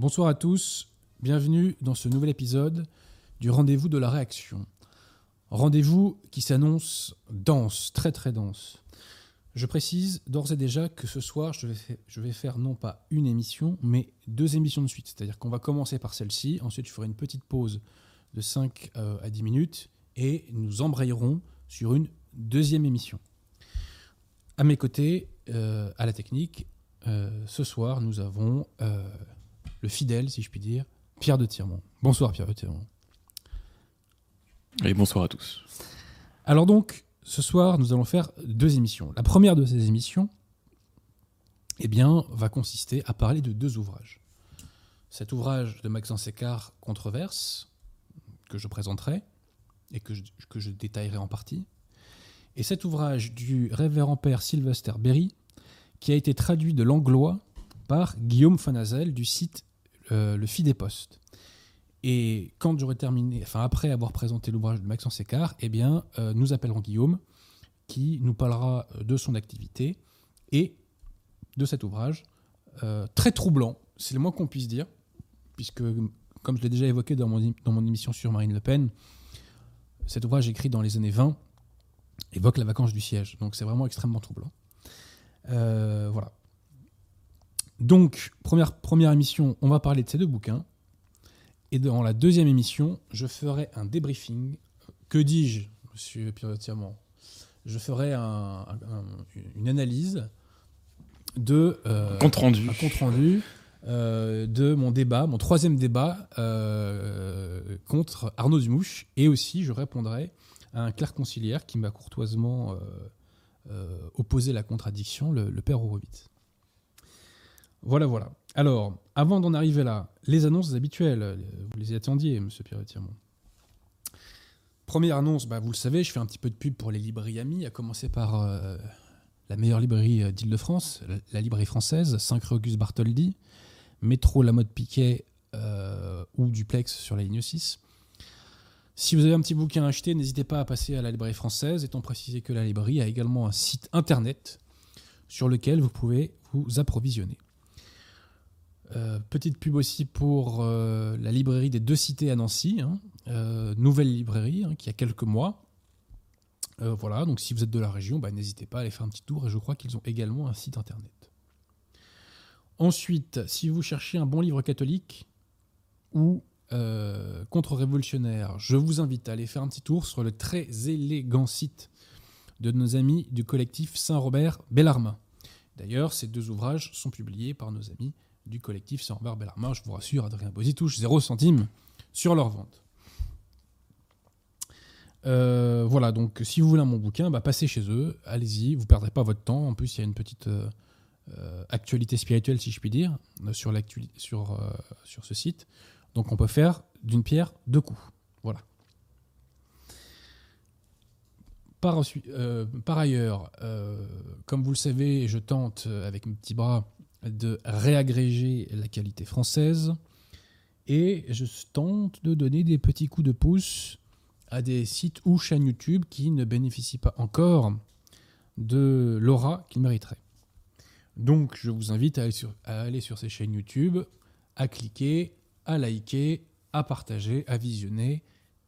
Bonsoir à tous, bienvenue dans ce nouvel épisode du rendez-vous de la réaction. Rendez-vous qui s'annonce dense, très très dense. Je précise d'ores et déjà que ce soir, je vais, faire non pas une émission, mais deux émissions de suite. C'est-à-dire qu'on va commencer par celle-ci, ensuite je ferai une petite pause de 5 euh, à 10 minutes, et nous embrayerons sur une deuxième émission. À mes côtés, euh, à la technique, euh, ce soir, nous avons le fidèle, si je puis dire, Pierre de Tirmont. Bonsoir Pierre de Tirmont. Et bonsoir à tous. Alors donc, ce soir, nous allons faire deux émissions. La première de ces émissions, eh bien, va consister à parler de deux ouvrages. Cet ouvrage de Maxence Écart, Controverse, que je présenterai et que je, que je détaillerai en partie, et cet ouvrage du révérend père Sylvester Berry, qui a été traduit de l'anglois par Guillaume Fanazel du site euh, Le Fi des Postes. Et quand j'aurai terminé, enfin après avoir présenté l'ouvrage de Maxence Écart, eh bien, euh, nous appellerons Guillaume, qui nous parlera de son activité et de cet ouvrage euh, très troublant, c'est le moins qu'on puisse dire, puisque, comme je l'ai déjà évoqué dans mon, dans mon émission sur Marine Le Pen, cet ouvrage écrit dans les années 20 évoque la vacance du siège, donc c'est vraiment extrêmement troublant. Euh, voilà. Donc, première, première émission, on va parler de ces deux bouquins. Et dans la deuxième émission, je ferai un débriefing. Que dis-je, monsieur Pierre Tirmont Je ferai un- un- une analyse de. euh, Compte rendu. un compte rendu euh, de mon débat, mon troisième débat euh, contre Arnaud Dumouche. Et aussi, je répondrai à un clerc conciliaire qui m'a courtoisement opposé la contradiction, le, le père Horowitz. Voilà, voilà. Alors, avant d'en arriver là, les annonces habituelles, euh, vous les attendiez, monsieur Pierre Tirmont. Première annonce, bah, vous le savez, je fais un petit peu de pub pour les librairies amies, à commencer par euh, la meilleure librairie euh, d'Île-de-France, la, librairie française, 5 rue Auguste Bartholdi, métro La Mode Piquet ou duplex sur la ligne 6. Si vous avez un petit bouquin à acheter, n'hésitez pas à passer à la librairie française, étant précisé que la librairie a également un site internet sur lequel vous pouvez vous approvisionner. Euh, petite pub aussi pour euh, la librairie des deux cités à Nancy, hein, euh, nouvelle librairie hein, qui a quelques mois. Voilà, donc si vous êtes de la région, bah, n'hésitez pas à aller faire un petit tour et je crois qu'ils ont également un site internet. Ensuite, si vous cherchez un bon livre catholique ou contre-révolutionnaire, je vous invite à aller faire un petit tour sur le très élégant site de nos amis du collectif Saint-Robert Bellarmin. D'ailleurs, ces deux ouvrages sont publiés par nos amis du collectif Saint-Robert Bellarmin. Je vous rassure, Adrien Bosy touche 0 centime sur leur vente. Euh, voilà, donc si vous voulez un bon bouquin, bah, passez chez eux, allez-y, vous ne perdrez pas votre temps. En plus, il y a une petite euh, euh, actualité spirituelle, si je puis dire, sur, sur, sur ce site. Donc on peut faire d'une pierre deux coups. Voilà. Par, par ailleurs, comme vous le savez, je tente avec mes petits bras de réagréger la qualité française et je tente de donner des petits coups de pouce à des sites ou chaînes YouTube qui ne bénéficient pas encore de l'aura qu'ils mériteraient. Donc je vous invite à aller, sur, ces chaînes YouTube, à cliquer, à liker, à partager, à visionner,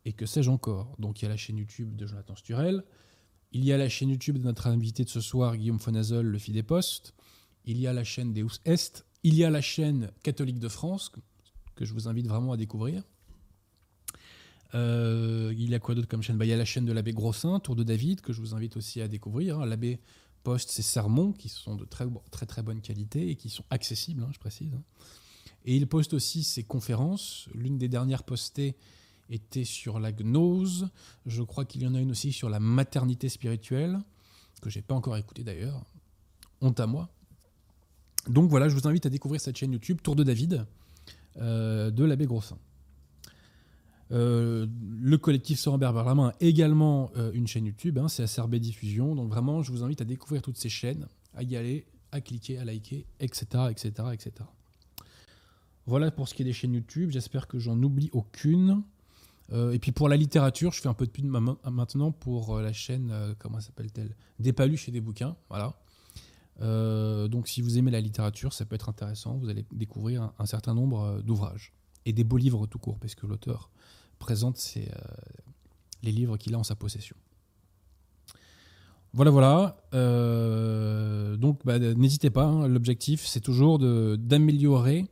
et que sais-je encore. Donc il y a la chaîne YouTube de Jonathan Sturel, il y a la chaîne YouTube de notre invité de ce soir, Guillaume Fonazol, le Fi des Postes, il y a la chaîne Deus Est, il y a la chaîne Catholique de France, que- je vous invite vraiment à découvrir. Euh, il y a quoi d'autre comme chaîne? Bah, Il y a la chaîne de l'abbé Grossin, Tour de David, que je vous invite aussi à découvrir. hein. L'abbé poste ses sermons, qui sont de très, très très bonne qualité et qui sont accessibles, hein, je précise. Et il poste aussi ses conférences. L'une des dernières postées était sur la gnose. Je crois qu'il y en a une aussi sur la maternité spirituelle, que j'ai pas encore écoutée d'ailleurs. Honte à moi. Donc voilà, je vous invite à découvrir cette chaîne YouTube, Tour de David, euh, de l'abbé Grossin. Euh, le collectif Sorambert Berlamin a également euh, une chaîne YouTube, hein, c'est SRB Diffusion. Donc vraiment, je vous invite à découvrir toutes ces chaînes, à y aller, à cliquer, à liker, etc. etc., etc. Voilà pour ce qui est des chaînes YouTube. J'espère que j'en oublie aucune. Et puis pour la littérature, je fais un peu de pub ma- maintenant pour la chaîne, comment s'appelle-t-elle? Des paluches et des bouquins. Voilà. Donc si vous aimez la littérature, ça peut être intéressant. Vous allez découvrir un, certain nombre d'ouvrages et des beaux livres tout court, parce que l'auteur présente les livres qu'il a en sa possession. Voilà, voilà. Euh, donc, bah, n'hésitez pas. Hein. L'objectif, c'est toujours d'améliorer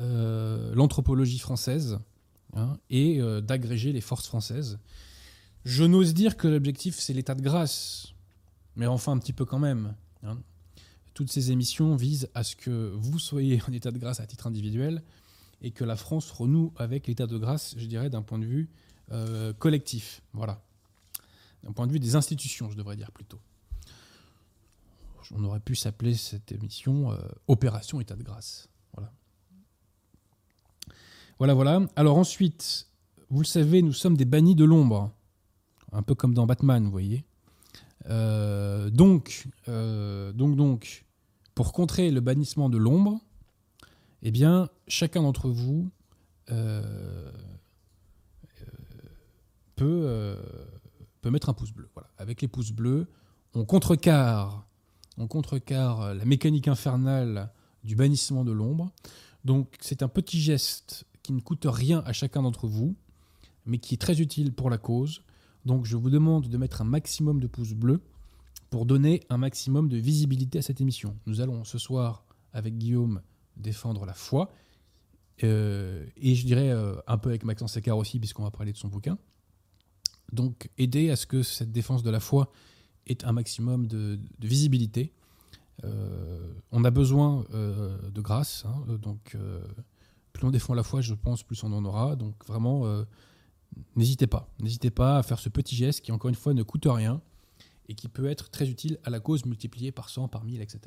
euh, l'anthropologie française hein, et euh, d'agréger les forces françaises. Je n'ose dire que l'objectif, c'est l'état de grâce, mais enfin un petit peu quand même. Hein. Toutes ces émissions visent à ce que vous soyez en état de grâce à titre individuel et que la France renoue avec l'état de grâce, je dirais, d'un point de vue collectif. Voilà d'un point de vue des institutions, je devrais dire plutôt. On aurait pu s'appeler cette émission euh, Opération État de grâce. Voilà. Voilà, voilà. Alors ensuite, vous le savez, nous sommes des bannis de l'ombre. Un peu comme dans Batman, vous voyez. Euh, donc, euh, donc, donc, pour contrer le bannissement de l'ombre, eh bien, chacun d'entre vous peut mettre un pouce bleu. Voilà. Avec les pouces bleus, on contrecarre, on contrecarre la mécanique infernale du bannissement de l'ombre. Donc c'est un petit geste qui ne coûte rien à chacun d'entre vous, mais qui est très utile pour la cause. Donc je vous demande de mettre un maximum de pouces bleus pour donner un maximum de visibilité à cette émission. Nous allons ce soir, avec Guillaume, défendre la foi. Euh, et je dirais euh, un peu avec Maxence Écart aussi, puisqu'on va parler de son bouquin. Donc aider à ce que cette défense de la foi ait un maximum de, visibilité. Euh, on a besoin de grâce, hein, donc plus on défend la foi, je pense, plus on en aura. Donc vraiment, n'hésitez pas, n'hésitez pas à faire ce petit geste qui, encore une fois, ne coûte rien et qui peut être très utile à la cause multipliée par 100, par 1000, etc.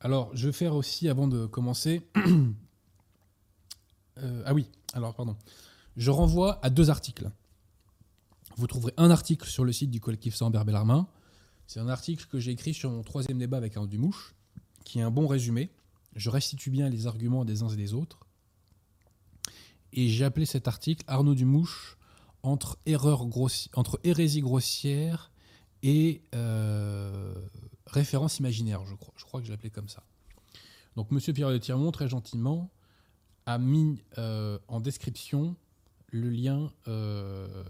Alors, je vais faire aussi, avant de commencer... ah oui, alors, pardon je renvoie à deux articles. Vous trouverez un article sur le site du collectif Samber Bellarmin. C'est un article que j'ai écrit sur mon troisième débat avec Arnaud Dumouche, qui est un bon résumé. Je restitue bien les arguments des uns et des autres. Et j'ai appelé cet article Arnaud Dumouche entre, erreur entre hérésie grossière et euh, référence imaginaire, je crois. Je crois que je l'appelais comme ça. Donc, Monsieur Pierre de Tirmont, très gentiment, a mis euh, en description le lien, euh,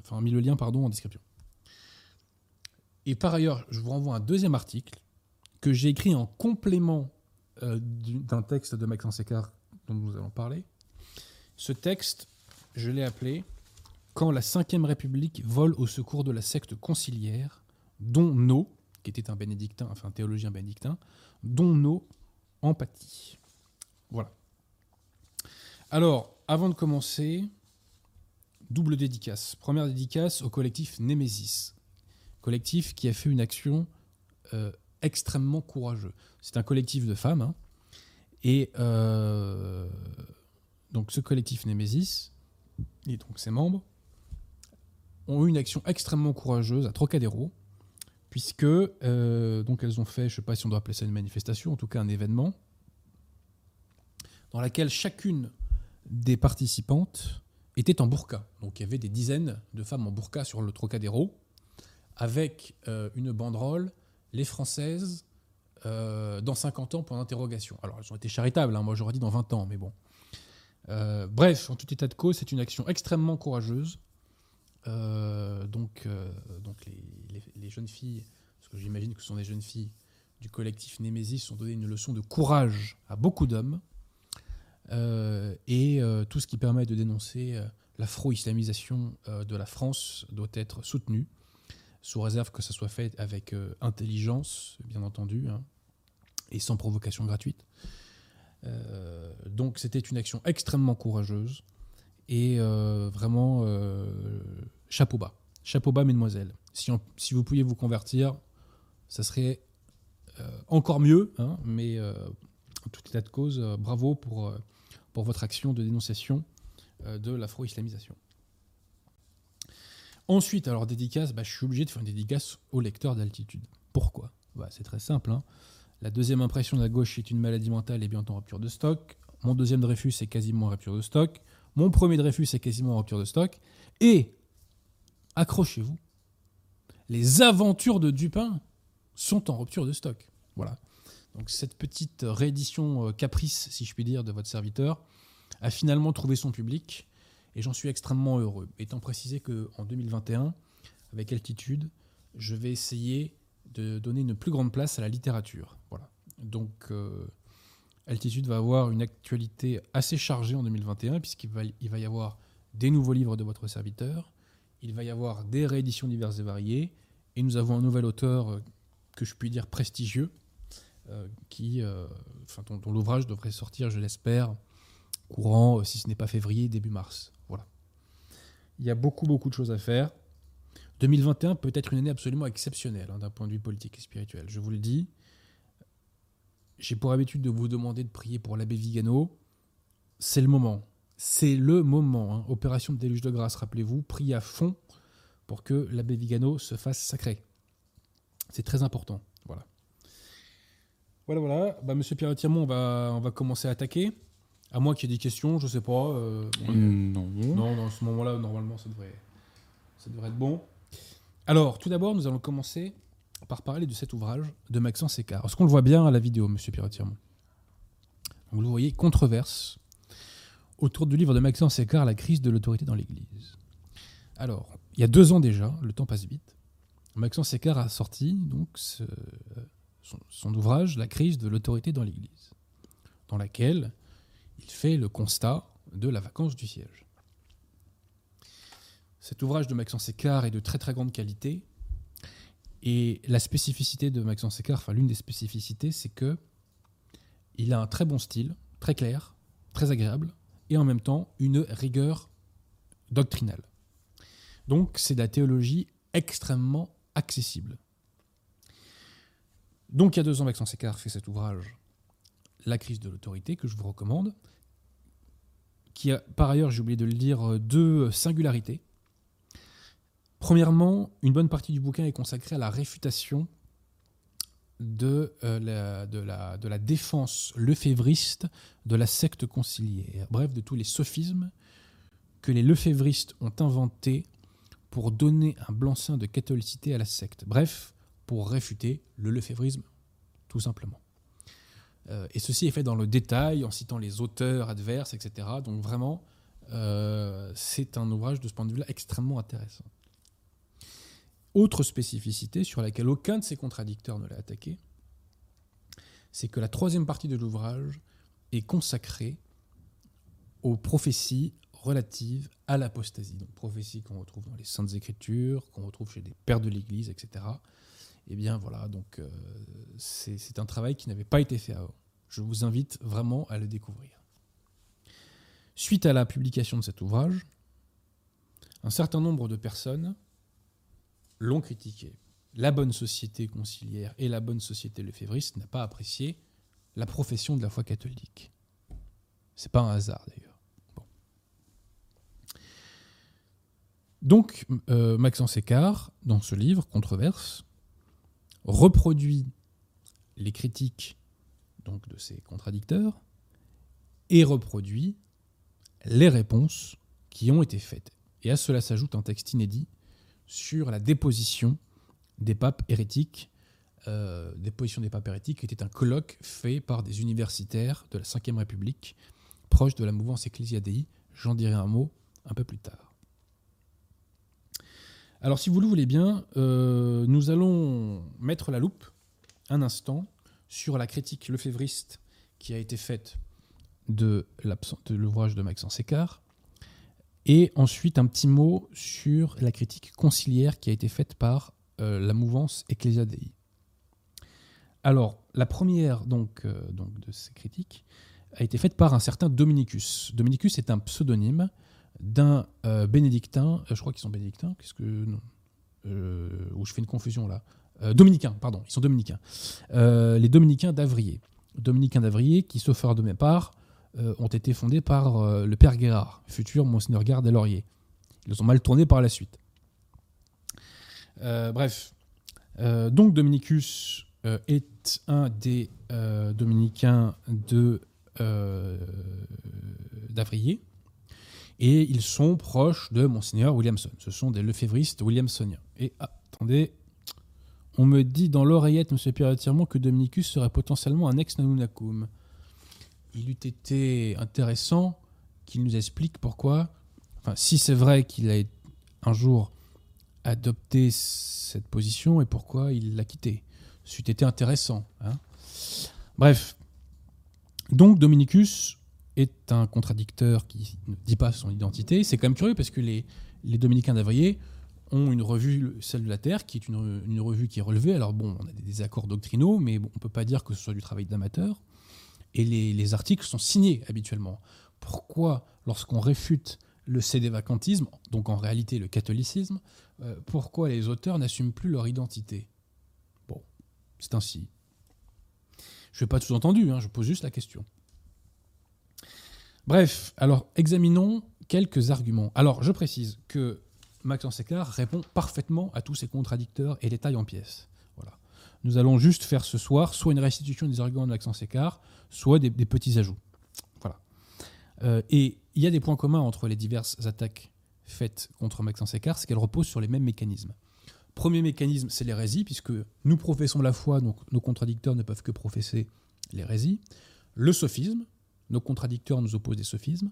enfin mis le lien pardon en description. Et par ailleurs, je vous renvoie un deuxième article que j'ai écrit en complément euh, d'un texte de Maxence Écart dont nous allons parler. Ce texte, je l'ai appelé Quand la Ve République vole au secours de la secte conciliaire, dont nos, qui était un bénédictin, enfin un théologien bénédictin, dont nos empathies. Voilà. Alors, avant de commencer, double dédicace. Première dédicace au collectif Nemesis, collectif qui a fait une action euh, extrêmement courageuse. C'est un collectif de femmes, hein. et euh, donc ce collectif Nemesis et donc ses membres ont eu une action extrêmement courageuse à Trocadéro, puisque euh, donc elles ont fait, je ne sais pas si on doit appeler ça une manifestation, en tout cas un événement, dans laquelle chacune des participantes était en burqa. Donc il y avait des dizaines de femmes en burqa sur le Trocadéro, avec euh, une banderole Les Françaises euh, dans 50 ans, point d'interrogation. Alors elles ont été charitables, hein, moi j'aurais dit dans 20 ans, mais bon. Bref, en tout état de cause, c'est une action extrêmement courageuse. Donc donc les, jeunes filles, parce que j'imagine que ce sont des jeunes filles du collectif Némésis, ont donné une leçon de courage à beaucoup d'hommes. Euh, et euh, tout ce qui permet de dénoncer euh, l'afro-islamisation de la France doit être soutenu, sous réserve que ça soit fait avec intelligence, bien entendu, hein, et sans provocation gratuite. donc c'était une action extrêmement courageuse et vraiment chapeau bas. Chapeau bas, mesdemoiselles. Si, vous pouviez vous convertir, ça serait encore mieux, hein, mais en tout état de cause, bravo pour votre action de dénonciation euh, de l'afro-islamisation. Ensuite, alors dédicace, bah, je suis obligé de faire une dédicace au lecteur d'altitude. Pourquoi? Bah, C'est très simple. Hein. La deuxième impression de la gauche est une maladie mentale et bientôt en rupture de stock. Mon deuxième Dreyfus est quasiment en rupture de stock. Mon premier Dreyfus est quasiment en rupture de stock. Et, accrochez-vous, les aventures de Dupin sont en rupture de stock. Voilà. Donc cette petite réédition euh, caprice, si je puis dire, de votre serviteur a finalement trouvé son public et j'en suis extrêmement heureux. Étant précisé qu'en 2021, avec Altitude, je vais essayer de donner une plus grande place à la littérature. Voilà. Donc euh, Altitude va avoir une actualité assez chargée en 2021 puisqu'il va, il va y avoir des nouveaux livres de votre serviteur, il va y avoir des rééditions diverses et variées, et nous avons un nouvel auteur euh, que je puis dire prestigieux, euh, qui, enfin, dont l'ouvrage devrait sortir, je l'espère, courant, si ce n'est pas février, début mars. Voilà. Il y a beaucoup, beaucoup de choses à faire. 2021 peut être une année absolument exceptionnelle hein, d'un point de vue politique et spirituel. Je vous le dis. J'ai pour habitude de vous demander de prier pour l'abbé Vigano. C'est le moment. C'est le moment. Hein. Opération de déluge de grâce, rappelez-vous. Priez à fond pour que l'abbé Vigano se fasse sacré. C'est très important. Voilà. Voilà, voilà. Bah, Monsieur Pierre Tirmont, on va, on va commencer à attaquer. À moins qu'il y ait des questions, je sais pas. Euh, non. Non, dans ce moment-là, normalement, ça devrait, ça devrait être bon. Alors, tout d'abord, nous allons commencer par parler de cet ouvrage de Maxence Écart. Est-ce qu'on le voit bien à la vidéo, monsieur Pirotirmont Vous le voyez, controverse autour du livre de Maxence Écart, La crise de l'autorité dans l'Église. Alors, il y a deux ans déjà, le temps passe vite, Maxence Écart a sorti donc son, son ouvrage La crise de l'autorité dans l'Église, dans laquelle il fait le constat de la vacance du siège. Cet ouvrage de Maxence Écart est de très très grande qualité. Et la spécificité de Maxence Écart, enfin l'une des spécificités, c'est que il a un très bon style, très clair, très agréable, et en même temps une rigueur doctrinale. Donc c'est de la théologie extrêmement accessible. Donc il y a deux ans, Maxence Écart fait cet ouvrage la crise de l'autorité, que je vous recommande, qui a, par ailleurs, j'ai oublié de le dire, deux singularités. Premièrement, une bonne partie du bouquin est consacrée à la réfutation de, euh, de la défense lefévriste de la secte conciliaire, bref, de tous les sophismes que les lefévristes ont inventés pour donner un blanc-seing de catholicité à la secte. Bref, pour réfuter le lefévrisme, tout simplement. Euh, et ceci est fait dans le détail, en citant les auteurs adverses, etc. Donc vraiment, euh, c'est un ouvrage de ce point de vue-là extrêmement intéressant. Autre spécificité sur laquelle aucun de ses contradicteurs ne l'a attaqué, c'est que la troisième partie de l'ouvrage est consacrée aux prophéties relatives à l'apostasie. Donc prophéties qu'on retrouve dans les Saintes Écritures, qu'on retrouve chez des pères de l'Église, etc. Eh bien voilà, donc euh, c'est un travail qui n'avait pas été fait avant. Je vous invite vraiment à le découvrir. Suite à la publication de cet ouvrage, un certain nombre de personnes l'ont critiqué. La bonne société conciliaire et la bonne société lefévriste n'a pas apprécié la profession de la foi catholique. C'est pas un hasard d'ailleurs. Donc, euh, Maxence Écart, dans ce livre, Controverse, reproduit les critiques donc de ses contradicteurs et reproduit les réponses qui ont été faites. Et à cela s'ajoute un texte inédit sur la déposition des papes hérétiques. Euh, déposition des papes hérétiques était un colloque fait par des universitaires de la Ve République, proche de la mouvance Ecclesia Dei. J'en dirai un mot un peu plus tard. Alors, si vous le voulez bien, euh, nous allons mettre la loupe un instant sur la critique lefévriste qui a été faite de l'ouvrage de Maxence Écart, et ensuite un petit mot sur la critique conciliaire qui a été faite par euh, la mouvance Ecclesia Dei. Alors, la première euh, donc de ces critiques a été faite par un certain Dominicus. Dominicus est un pseudonyme d'un euh, bénédictin, je crois qu'ils sont bénédictins, qu'est-ce que. Non. Je fais une confusion là. dominicains, pardon, ils sont dominicains. les dominicains d'Avrier. Dominicains d'Avrier qui, sauf de mes parts, ont été fondés par le père Guérard, futur Monseigneur Garde et Laurier. Ils ont mal tourné par la suite. bref. donc Dominicus est un des dominicains de d'Avrier et ils sont proches de Monseigneur Williamson. Ce sont des lefévristes williamsoniens. Et attendez, On me dit dans l'oreillette, M. Pierre que Dominicus serait potentiellement un ex-Nanunakum. Il eût été intéressant qu'il nous explique pourquoi, enfin, si c'est vrai qu'il a un jour adopté cette position et pourquoi il l'a quitté. C'eût été intéressant. Hein. Bref. Donc, Dominicus est un contradicteur qui ne dit pas son identité. C'est quand même curieux parce que les, les Dominicains d'Avrier ont une revue, celle de la Terre, qui est une, revue qui est relevée. Alors bon, on a des accords doctrinaux, mais on ne peut pas dire que ce soit du travail d'amateur. Et les, articles sont signés habituellement. Pourquoi, lorsqu'on réfute le cédé-vacantisme, donc en réalité le catholicisme, euh, pourquoi les auteurs n'assument plus leur identité? Bon, c'est ainsi. Je n'ai pas tout entendu, hein, je pose juste la question. Bref, alors examinons quelques arguments. Alors je précise que Maxence Écart répond parfaitement à tous ces contradicteurs et les en pièces. Voilà. Nous allons juste faire ce soir soit une restitution des arguments de Maxence Écart, soit des, petits ajouts. Voilà. Euh, et il y a des points communs entre les diverses attaques faites contre Maxence Écart, c'est qu'elles reposent sur les mêmes mécanismes. Premier mécanisme, c'est l'hérésie, puisque nous professons la foi, donc nos contradicteurs ne peuvent que professer l'hérésie. Le sophisme, nos contradicteurs nous opposent des sophismes.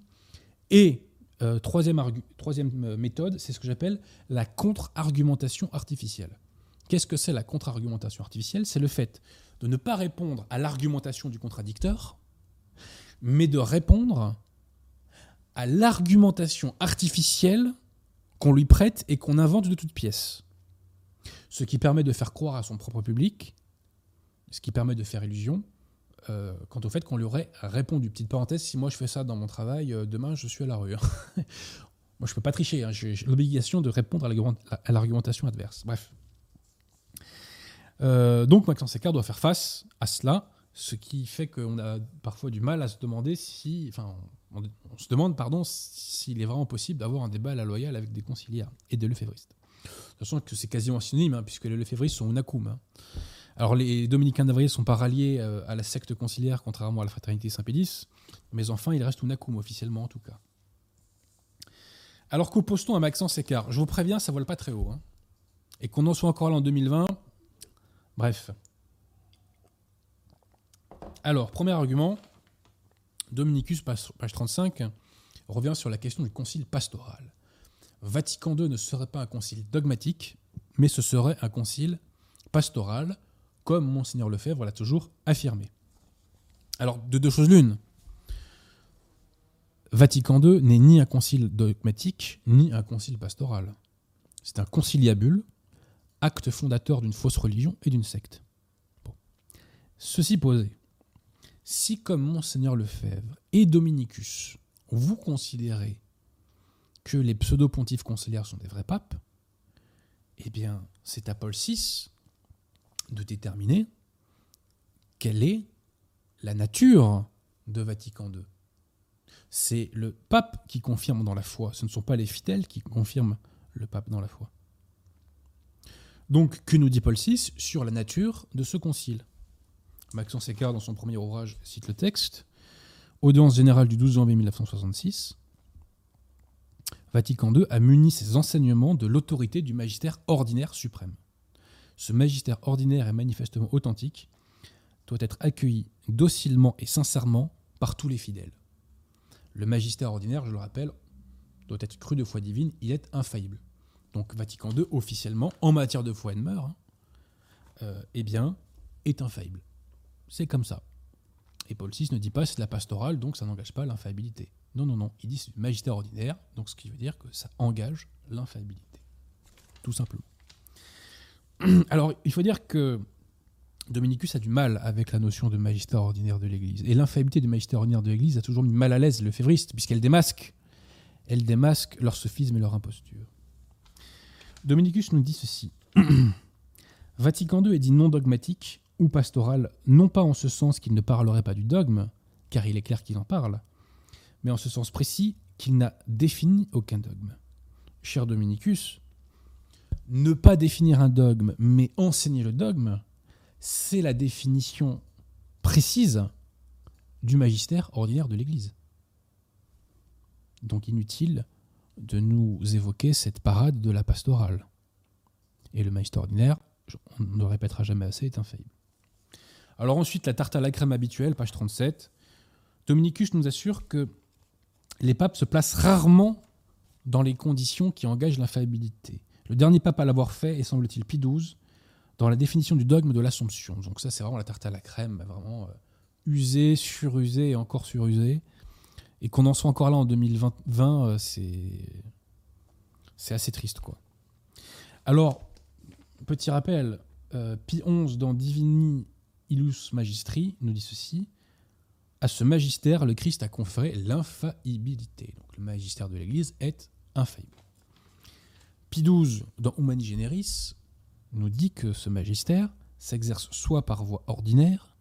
Et euh, troisième, troisième euh, méthode, c'est ce que j'appelle la contre-argumentation artificielle. Qu'est-ce que c'est la contre-argumentation artificielle? C'est le fait de ne pas répondre à l'argumentation du contradicteur, mais de répondre à l'argumentation artificielle qu'on lui prête et qu'on invente de toutes pièces. Ce qui permet de faire croire à son propre public, ce qui permet de faire illusion, euh, quant au fait qu'on lui aurait répondu. Petite parenthèse, si moi je fais ça dans mon travail, euh, demain je suis à la rue. Hein. moi je peux pas tricher, hein. j'ai l'obligation de répondre à l'argumentation adverse. Bref. Euh, donc Maxence Écart doit faire face à cela, ce qui fait qu'on a parfois du mal à se demander si, enfin, on, se demande, pardon, s'il est vraiment possible d'avoir un débat à la loyale avec des conciliaires et des lefévristes. De toute façon, que c'est quasiment synonyme, hein, puisque les lefévristes sont unakum. Alors les dominicains d'Avrier ne sont pas ralliés euh, à la secte conciliaire, contrairement à la fraternité Saint-Pédis, mais enfin ils restent Unakum officiellement en tout cas. Alors qu'oppose-t-on à Maxence Écart Je vous préviens, ça vole pas très haut. Hein. Et qu'on en soit encore là en 2020, bref. Alors, premier argument, Dominicus, page 35, revient sur la question du concile pastoral. Vatican II ne serait pas un concile dogmatique, mais ce serait un concile pastoral comme Monseigneur Lefebvre l'a toujours affirmé. Alors, de deux choses l'une. Vatican II n'est ni un concile dogmatique, ni un concile pastoral. C'est un conciliabule, acte fondateur d'une fausse religion et d'une secte. Ceci posé, si comme Monseigneur Lefebvre et Dominicus, vous considérez que les pseudo-pontifes conciliaires sont des vrais papes, eh bien, c'est à Paul VI de déterminer quelle est la nature de Vatican II. C'est le pape qui confirme dans la foi, ce ne sont pas les fidèles qui confirment le pape dans la foi. Donc, que nous dit Paul VI sur la nature de ce concile? Maxence Écart, dans son premier ouvrage, cite le texte. Audience générale du 12 janvier 1966. Vatican II a muni ses enseignements de l'autorité du magistère ordinaire suprême ce magistère ordinaire et manifestement authentique doit être accueilli docilement et sincèrement par tous les fidèles. Le magistère ordinaire, je le rappelle, doit être cru de foi divine, il est infaillible. Donc Vatican II, officiellement, en matière de foi et de mœurs, hein, euh, eh bien, est infaillible. C'est comme ça. Et Paul VI ne dit pas c'est de la pastorale, donc ça n'engage pas l'infaillibilité. Non, non, non. Il dit c'est du magistère ordinaire, donc ce qui veut dire que ça engage l'infaillibilité. Tout simplement. Alors, il faut dire que Dominicus a du mal avec la notion de magistère ordinaire de l'Église. Et l'infaillibilité du magistère ordinaire de l'Église a toujours mis mal à l'aise le févriste, puisqu'elle démasque. Elle démasque leur sophisme et leur imposture. Dominicus nous dit ceci. Vatican II est dit non dogmatique ou pastoral, non pas en ce sens qu'il ne parlerait pas du dogme, car il est clair qu'il en parle, mais en ce sens précis qu'il n'a défini aucun dogme. Cher Dominicus, ne pas définir un dogme, mais enseigner le dogme, c'est la définition précise du magistère ordinaire de l'Église. Donc inutile de nous évoquer cette parade de la pastorale. Et le magistère ordinaire, on ne le répétera jamais assez, est infaillible. Alors ensuite, la tarte à la crème habituelle, page 37. Dominicus nous assure que les papes se placent rarement dans les conditions qui engagent l'infaillibilité. Le dernier pape à l'avoir fait est, semble-t-il, Pie XII, dans la définition du dogme de l'Assomption. Donc ça, c'est vraiment la tarte à la crème, vraiment euh, usée, surusée et encore surusée. Et qu'on en soit encore là en 2020, euh, c'est assez triste, quoi. Alors, petit rappel, euh, Pie XI dans Divini Illus Magistri nous dit ceci. À ce magistère, le Christ a conféré l'infaillibilité. Donc le magistère de l'Église est infaillible. Pie XII, dans Humani Generis, nous dit que ce magistère s'exerce soit par voie ordinaire,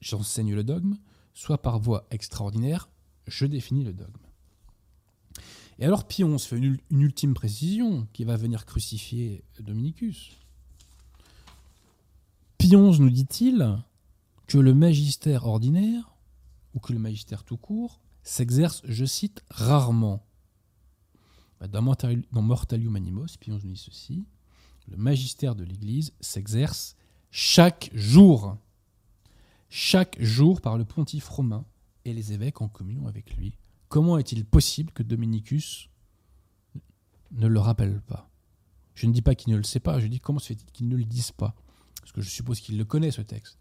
j'enseigne le dogme, soit par voie extraordinaire, je définis le dogme. Et alors XI fait une, ultime précision qui va venir crucifier Dominicus. XI nous dit-il que le magistère ordinaire, ou que le magistère tout court, s'exerce, je cite, rarement. Bah, dans Mortalium Animos, XI nous dit ceci le magistère de l'Église s'exerce chaque jour. Chaque jour par le pontife romain et les évêques en communion avec lui. Comment est-il possible que Dominicus ne le rappelle pas? Je ne dis pas qu'il ne le sait pas, je dis comment se fait-il qu'il ne le dise pas? Parce que je suppose qu'il le connaît, ce texte.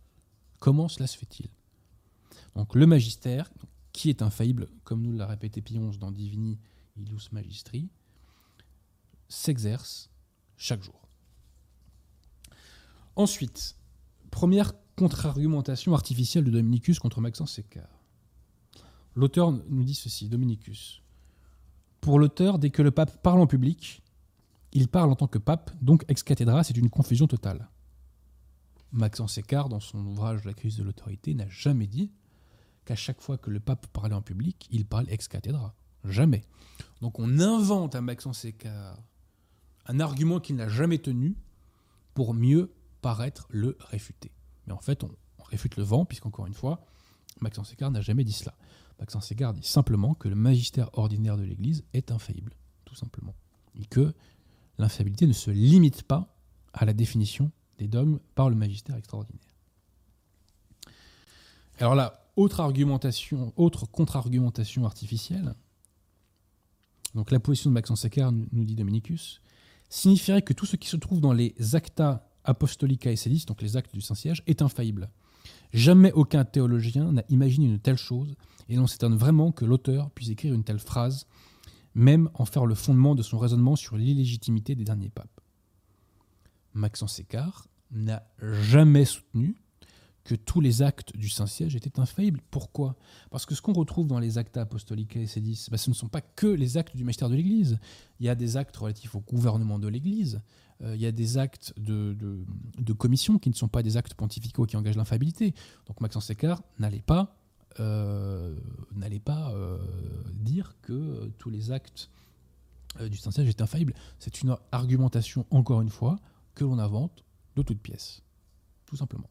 Comment cela se fait-il? Donc le magistère, qui est infaillible, comme nous l'a répété Pie dans Divini Illus Magistri, s'exerce chaque jour. Ensuite, première contre-argumentation artificielle de Dominicus contre Maxence Sécard. L'auteur nous dit ceci, Dominicus. Pour l'auteur, dès que le pape parle en public, il parle en tant que pape, donc ex cathedra, c'est une confusion totale. Maxence Sécard, dans son ouvrage La crise de l'autorité, n'a jamais dit qu'à chaque fois que le pape parlait en public, il parle ex cathedra. Jamais. Donc on invente à Maxence Sécard un argument qu'il n'a jamais tenu pour mieux paraître le réfuter. Mais en fait, on, réfute le vent, puisqu'encore une fois, Maxence Ségard n'a jamais dit cela. Maxence Ségard dit simplement que le magistère ordinaire de l'Église est infaillible, tout simplement. Et que l'infaillibilité ne se limite pas à la définition des dogmes par le magistère extraordinaire. Alors là, autre argumentation, autre contre-argumentation artificielle. Donc la position de Maxence Ségard, nous dit Dominicus, signifierait que tout ce qui se trouve dans les acta Apostolica et Sedis, donc les actes du Saint-Siège, est infaillible. Jamais aucun théologien n'a imaginé une telle chose, et l'on s'étonne vraiment que l'auteur puisse écrire une telle phrase, même en faire le fondement de son raisonnement sur l'illégitimité des derniers papes. Maxence Écart n'a jamais soutenu que tous les actes du Saint-Siège étaient infaillibles. Pourquoi? Parce que ce qu'on retrouve dans les actes apostoliques et Sedis, bah, ce ne sont pas que les actes du magistère de l'Église. Il y a des actes relatifs au gouvernement de l'Église, euh, il y a des actes de, commission qui ne sont pas des actes pontificaux qui engagent l'infaillibilité. Donc Maxence Sécard n'allait pas, euh, pas euh, dire que tous les actes du Saint-Siège étaient infaillibles. C'est une argumentation, encore une fois, que l'on invente de toutes pièces. Tout simplement.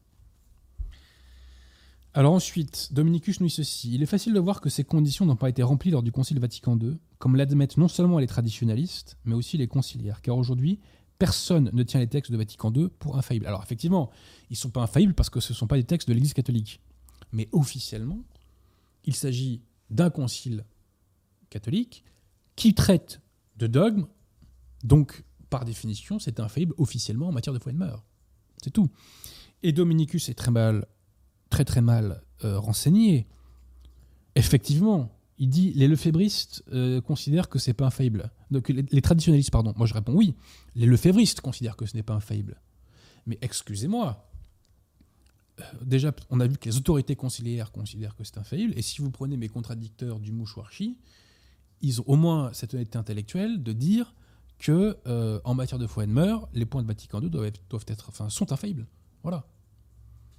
Alors ensuite, Dominicus nous dit ceci. Il est facile de voir que ces conditions n'ont pas été remplies lors du Concile Vatican II, comme l'admettent non seulement les traditionalistes, mais aussi les conciliaires. Car aujourd'hui, personne ne tient les textes de Vatican II pour infaillibles. Alors effectivement, ils ne sont pas infaillibles parce que ce ne sont pas des textes de l'Église catholique. Mais officiellement, il s'agit d'un concile catholique qui traite de dogme, donc par définition, c'est infaillible officiellement en matière de foi et de mœurs. C'est tout. Et Dominicus est très mal, très très mal euh, renseigné. Effectivement, il dit les lefébristes euh, considèrent que c'est pas infaillible. Donc les, traditionnalistes, pardon. Moi je réponds oui. Les lefébristes considèrent que ce n'est pas infaillible. Mais excusez-moi. Euh, déjà, on a vu que les autorités conciliaires considèrent que c'est infaillible. Et si vous prenez mes contradicteurs du mouchoir-chi, ils ont au moins cette honnêteté intellectuelle de dire que euh, en matière de foi et de mœurs, les points de Vatican II doivent doivent être, sont infaillibles. Voilà.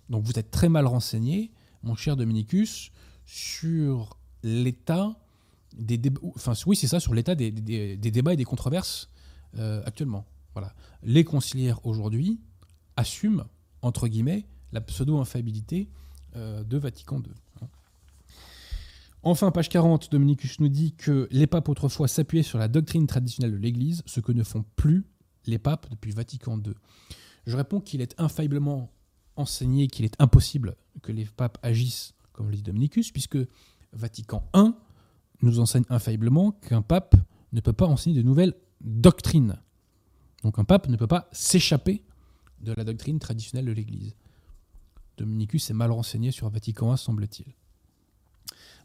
Donc vous êtes très mal renseigné, mon cher Dominicus, sur l'état oui, c'est ça, sur l'état des, débats et des controverses euh, actuellement. Voilà. Les conciliaires aujourd'hui assument, entre guillemets, la pseudo-infaillibilité euh, de Vatican II. Hein. Enfin, page 40, Dominicus nous dit que les papes autrefois s'appuyaient sur la doctrine traditionnelle de l'Église, ce que ne font plus les papes depuis Vatican II. Je réponds qu'il est infailliblement enseigné qu'il est impossible que les papes agissent comme le dit Dominicus, puisque Vatican I nous enseigne infailliblement qu'un pape ne peut pas enseigner de nouvelles doctrines. Donc un pape ne peut pas s'échapper de la doctrine traditionnelle de l'Église. Dominicus est mal renseigné sur Vatican I, semble-t-il.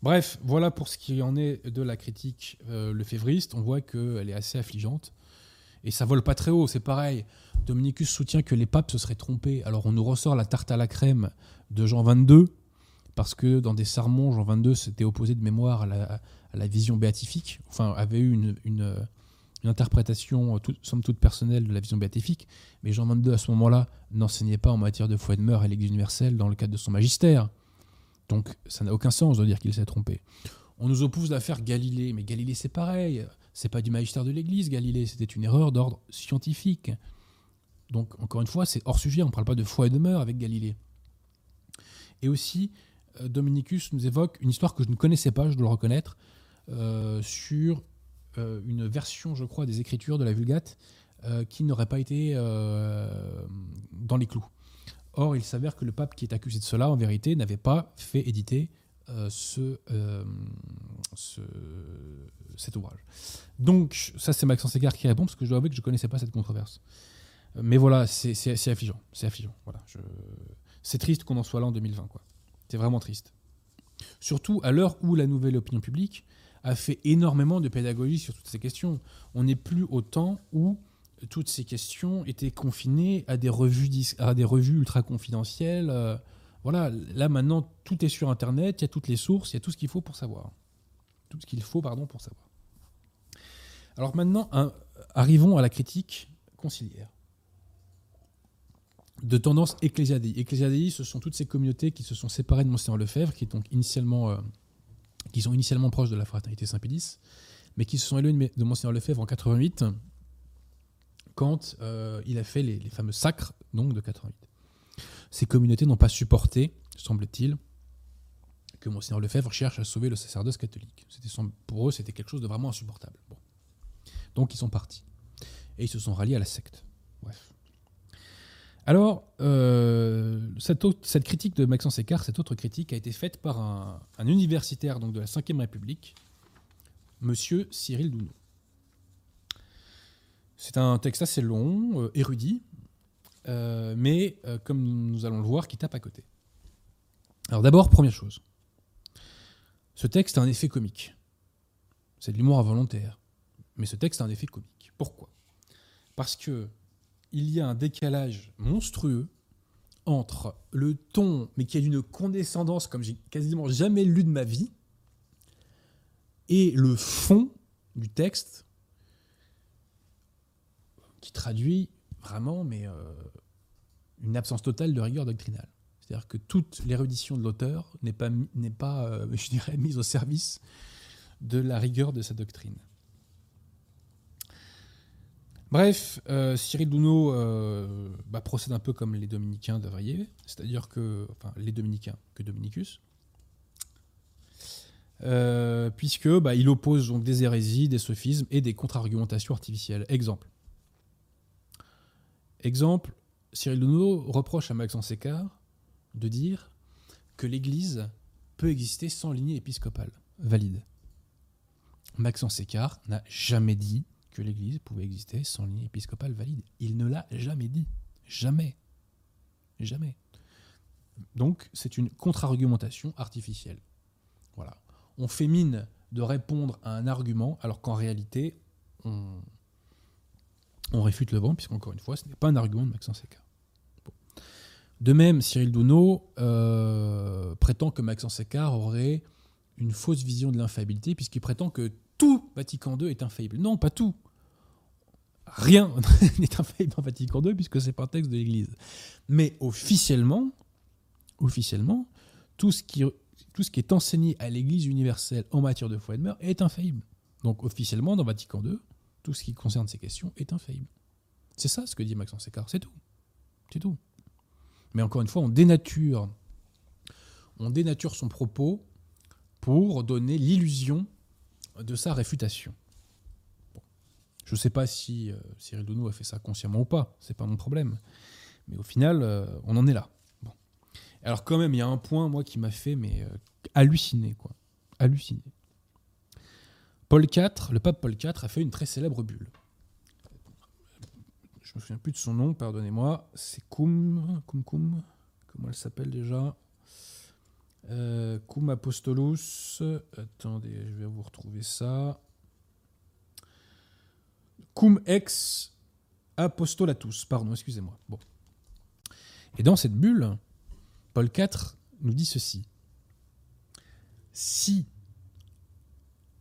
Bref, voilà pour ce qui en est de la critique euh, le févriste. On voit qu'elle est assez affligeante. Et ça vole pas très haut, c'est pareil. Dominicus soutient que les papes se seraient trompés. Alors on nous ressort la tarte à la crème de Jean 22, parce que dans des sermons, Jean 22 s'était opposé de mémoire à la, vision béatifique, enfin avait eu une, interprétation somme toute personnelle de la vision béatifique, mais Jean 22 à ce moment-là n'enseignait pas en matière de foi et de mœurs à l'Église universelle dans le cadre de son magistère. Donc ça n'a aucun sens de dire qu'il s'est trompé. On nous oppose l'affaire Galilée, mais Galilée c'est pareil, c'est pas du magistère de l'Église, Galilée, c'était une erreur d'ordre scientifique. Donc encore une fois, c'est hors sujet, on ne parle pas de foi et de mœurs avec Galilée. Et aussi, euh, Dominicus nous évoque une histoire que je ne connaissais pas, je dois le reconnaître, euh, sur euh, une version, je crois, des Écritures de la Vulgate qui n'aurait pas été dans les clous. Or, il s'avère que le pape qui est accusé de cela, en vérité, n'avait pas fait éditer ce, cet ouvrage. Donc, ça, c'est Maxence Égard qui répond, parce que je dois avouer que je ne connaissais pas cette controverse. Mais voilà, c'est affligeant. C'est affligeant. Voilà, c'est triste qu'on en soit là en 2020. Quoi. C'est vraiment triste. Surtout à l'heure où la nouvelle opinion publique a fait énormément de pédagogie sur toutes ces questions. On n'est plus au temps où toutes ces questions étaient confinées à des revues, ultra confidentielles. Euh, voilà, là maintenant, tout est sur Internet, il y a toutes les sources, il y a tout ce qu'il faut pour savoir. Tout ce qu'il faut, pardon, pour savoir. Alors maintenant, arrivons à la critique conciliaire de tendance ecclésiadei. Ecclésiadei, ce sont toutes ces communautés qui se sont séparées de Monseigneur Lefebvre, qui, donc initialement, euh, qui sont initialement proches de la fraternité Saint-Pédis, mais qui se sont éloignées de Monseigneur Lefebvre en 88, quand euh, il a fait les, fameux sacres donc, de 88. Ces communautés n'ont pas supporté, semble-t-il, que Monseigneur Lefebvre cherche à sauver le sacerdoce catholique. Pour eux, c'était quelque chose de vraiment insupportable. Donc ils sont partis. Et ils se sont ralliés à la secte. Bref. Alors, euh, cette, critique de Maxence Écart, cette autre critique, a été faite par un, universitaire de la Ve République, Monsieur Cyril Dounou. C'est un texte assez long, euh, érudit, euh, mais comme nous allons le voir, qui tape à côté. Alors d'abord, première chose, ce texte a un effet comique. C'est de l'humour involontaire, mais ce texte a un effet comique. Pourquoi? Parce que il y a un décalage monstrueux entre le ton, mais qui est d'une condescendance comme j'ai quasiment jamais lu de ma vie, et le fond du texte qui traduit vraiment euh, une absence totale de rigueur doctrinale. C'est-à-dire que toute l'érudition de l'auteur n'est pas, n'est pas euh, je dirais, mise au service de la rigueur de sa doctrine. Bref, euh, Cyril Douno euh, bah, procède un peu comme les dominicains d'Avrier, c'est-à-dire que, enfin, les dominicains que Dominicus, euh, puisque bah, il oppose donc des hérésies, des sophismes et des contre-argumentations artificielles. Exemple. Exemple, Cyril Douno reproche à Maxence Écart de dire que l'Église peut exister sans lignée épiscopale valide. Maxence Écart n'a jamais dit que l'Église pouvait exister sans ligne épiscopale valide. Il ne l'a jamais dit. Jamais. Jamais. Donc c'est une contre-argumentation artificielle. Voilà. On fait mine de répondre à un argument alors qu'en réalité, on, réfute le vent, puisqu'encore une fois, ce n'est pas un argument de Maxence Écart. De même, Cyril Douneau euh, prétend que Maxence Écart aurait une fausse vision de l'infaillibilité, puisqu'il prétend que tout Vatican II est infaillible. Non, pas tout rien n'est dans Vatican II puisque c'est pas un texte de l'Église. Mais officiellement, officiellement, tout ce qui, tout ce qui est enseigné à l'Église universelle en matière de foi et de mœurs est infaillible. Donc officiellement, dans Vatican II, tout ce qui concerne ces questions est infaillible. C'est ça ce que dit Maxence Écart, c'est tout. C'est tout. Mais encore une fois, on dénature son propos pour donner l'illusion de sa réfutation. Je ne sais pas si euh, Cyril Dounou a fait ça consciemment ou pas, c'est pas mon problème. Mais au final, euh, on en est là. Bon. Alors quand même, il y a un point, moi, qui m'a fait mais euh, halluciner, quoi. Halluciner. Paul IV, le pape Paul IV a fait une très célèbre bulle. Je me souviens plus de son nom, pardonnez-moi. C'est Cum, Cum, Cum. Comment elle s'appelle déjà? Cum Apostolus. Attendez, je vais vous retrouver ça. Cum ex apostolatus. Pardon, excusez-moi. Et dans cette bulle, Paul IV nous dit ceci. Si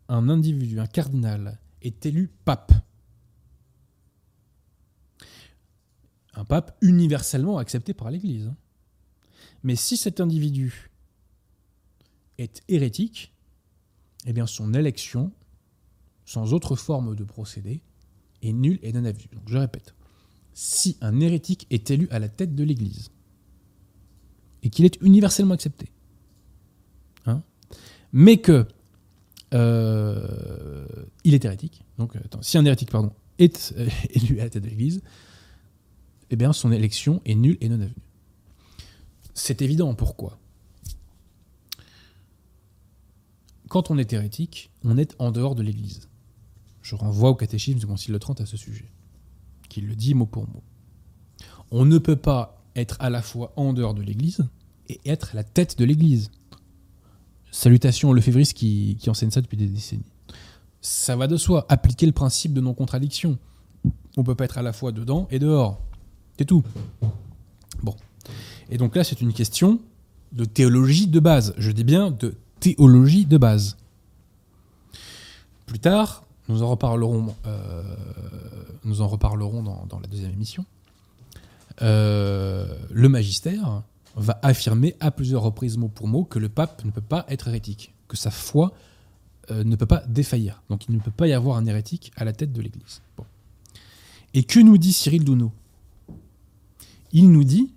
un individu, un cardinal, est élu pape, un pape universellement accepté par l'Église, hein. mais si cet individu est hérétique, eh bien son élection, sans autre forme de procédé, nulle et non avenue. Donc je répète, si un hérétique est élu à la tête de l'Église et qu'il est universellement accepté, hein, mais que euh, il est hérétique, donc attends, si un hérétique est euh, élu à la tête de l'Église, eh bien son élection est nulle et non avenue. C'est évident pourquoi. Quand on est hérétique, on est en dehors de l'Église. Je renvoie au catéchisme du Concile de Trente à ce sujet qui le dit mot pour mot. On ne peut pas être à la fois en dehors de l'Église et être la tête de l'Église. Salutations le février qui, qui enseigne ça depuis des décennies. Ça va de soi, appliquer le principe de non-contradiction. On ne peut pas être à la fois dedans et dehors. C'est tout. Bon. Et donc là, c'est une question de théologie de base. Je dis bien de théologie de base. Plus tard, nous en reparlerons, euh, nous en reparlerons dans, la deuxième émission. Euh, le magistère va affirmer à plusieurs reprises mot pour mot que le pape ne peut pas être hérétique, que sa foi euh, ne peut pas défaillir. Donc il ne peut pas y avoir un hérétique à la tête de l'Église. Et que nous dit Cyril Douno Il nous dit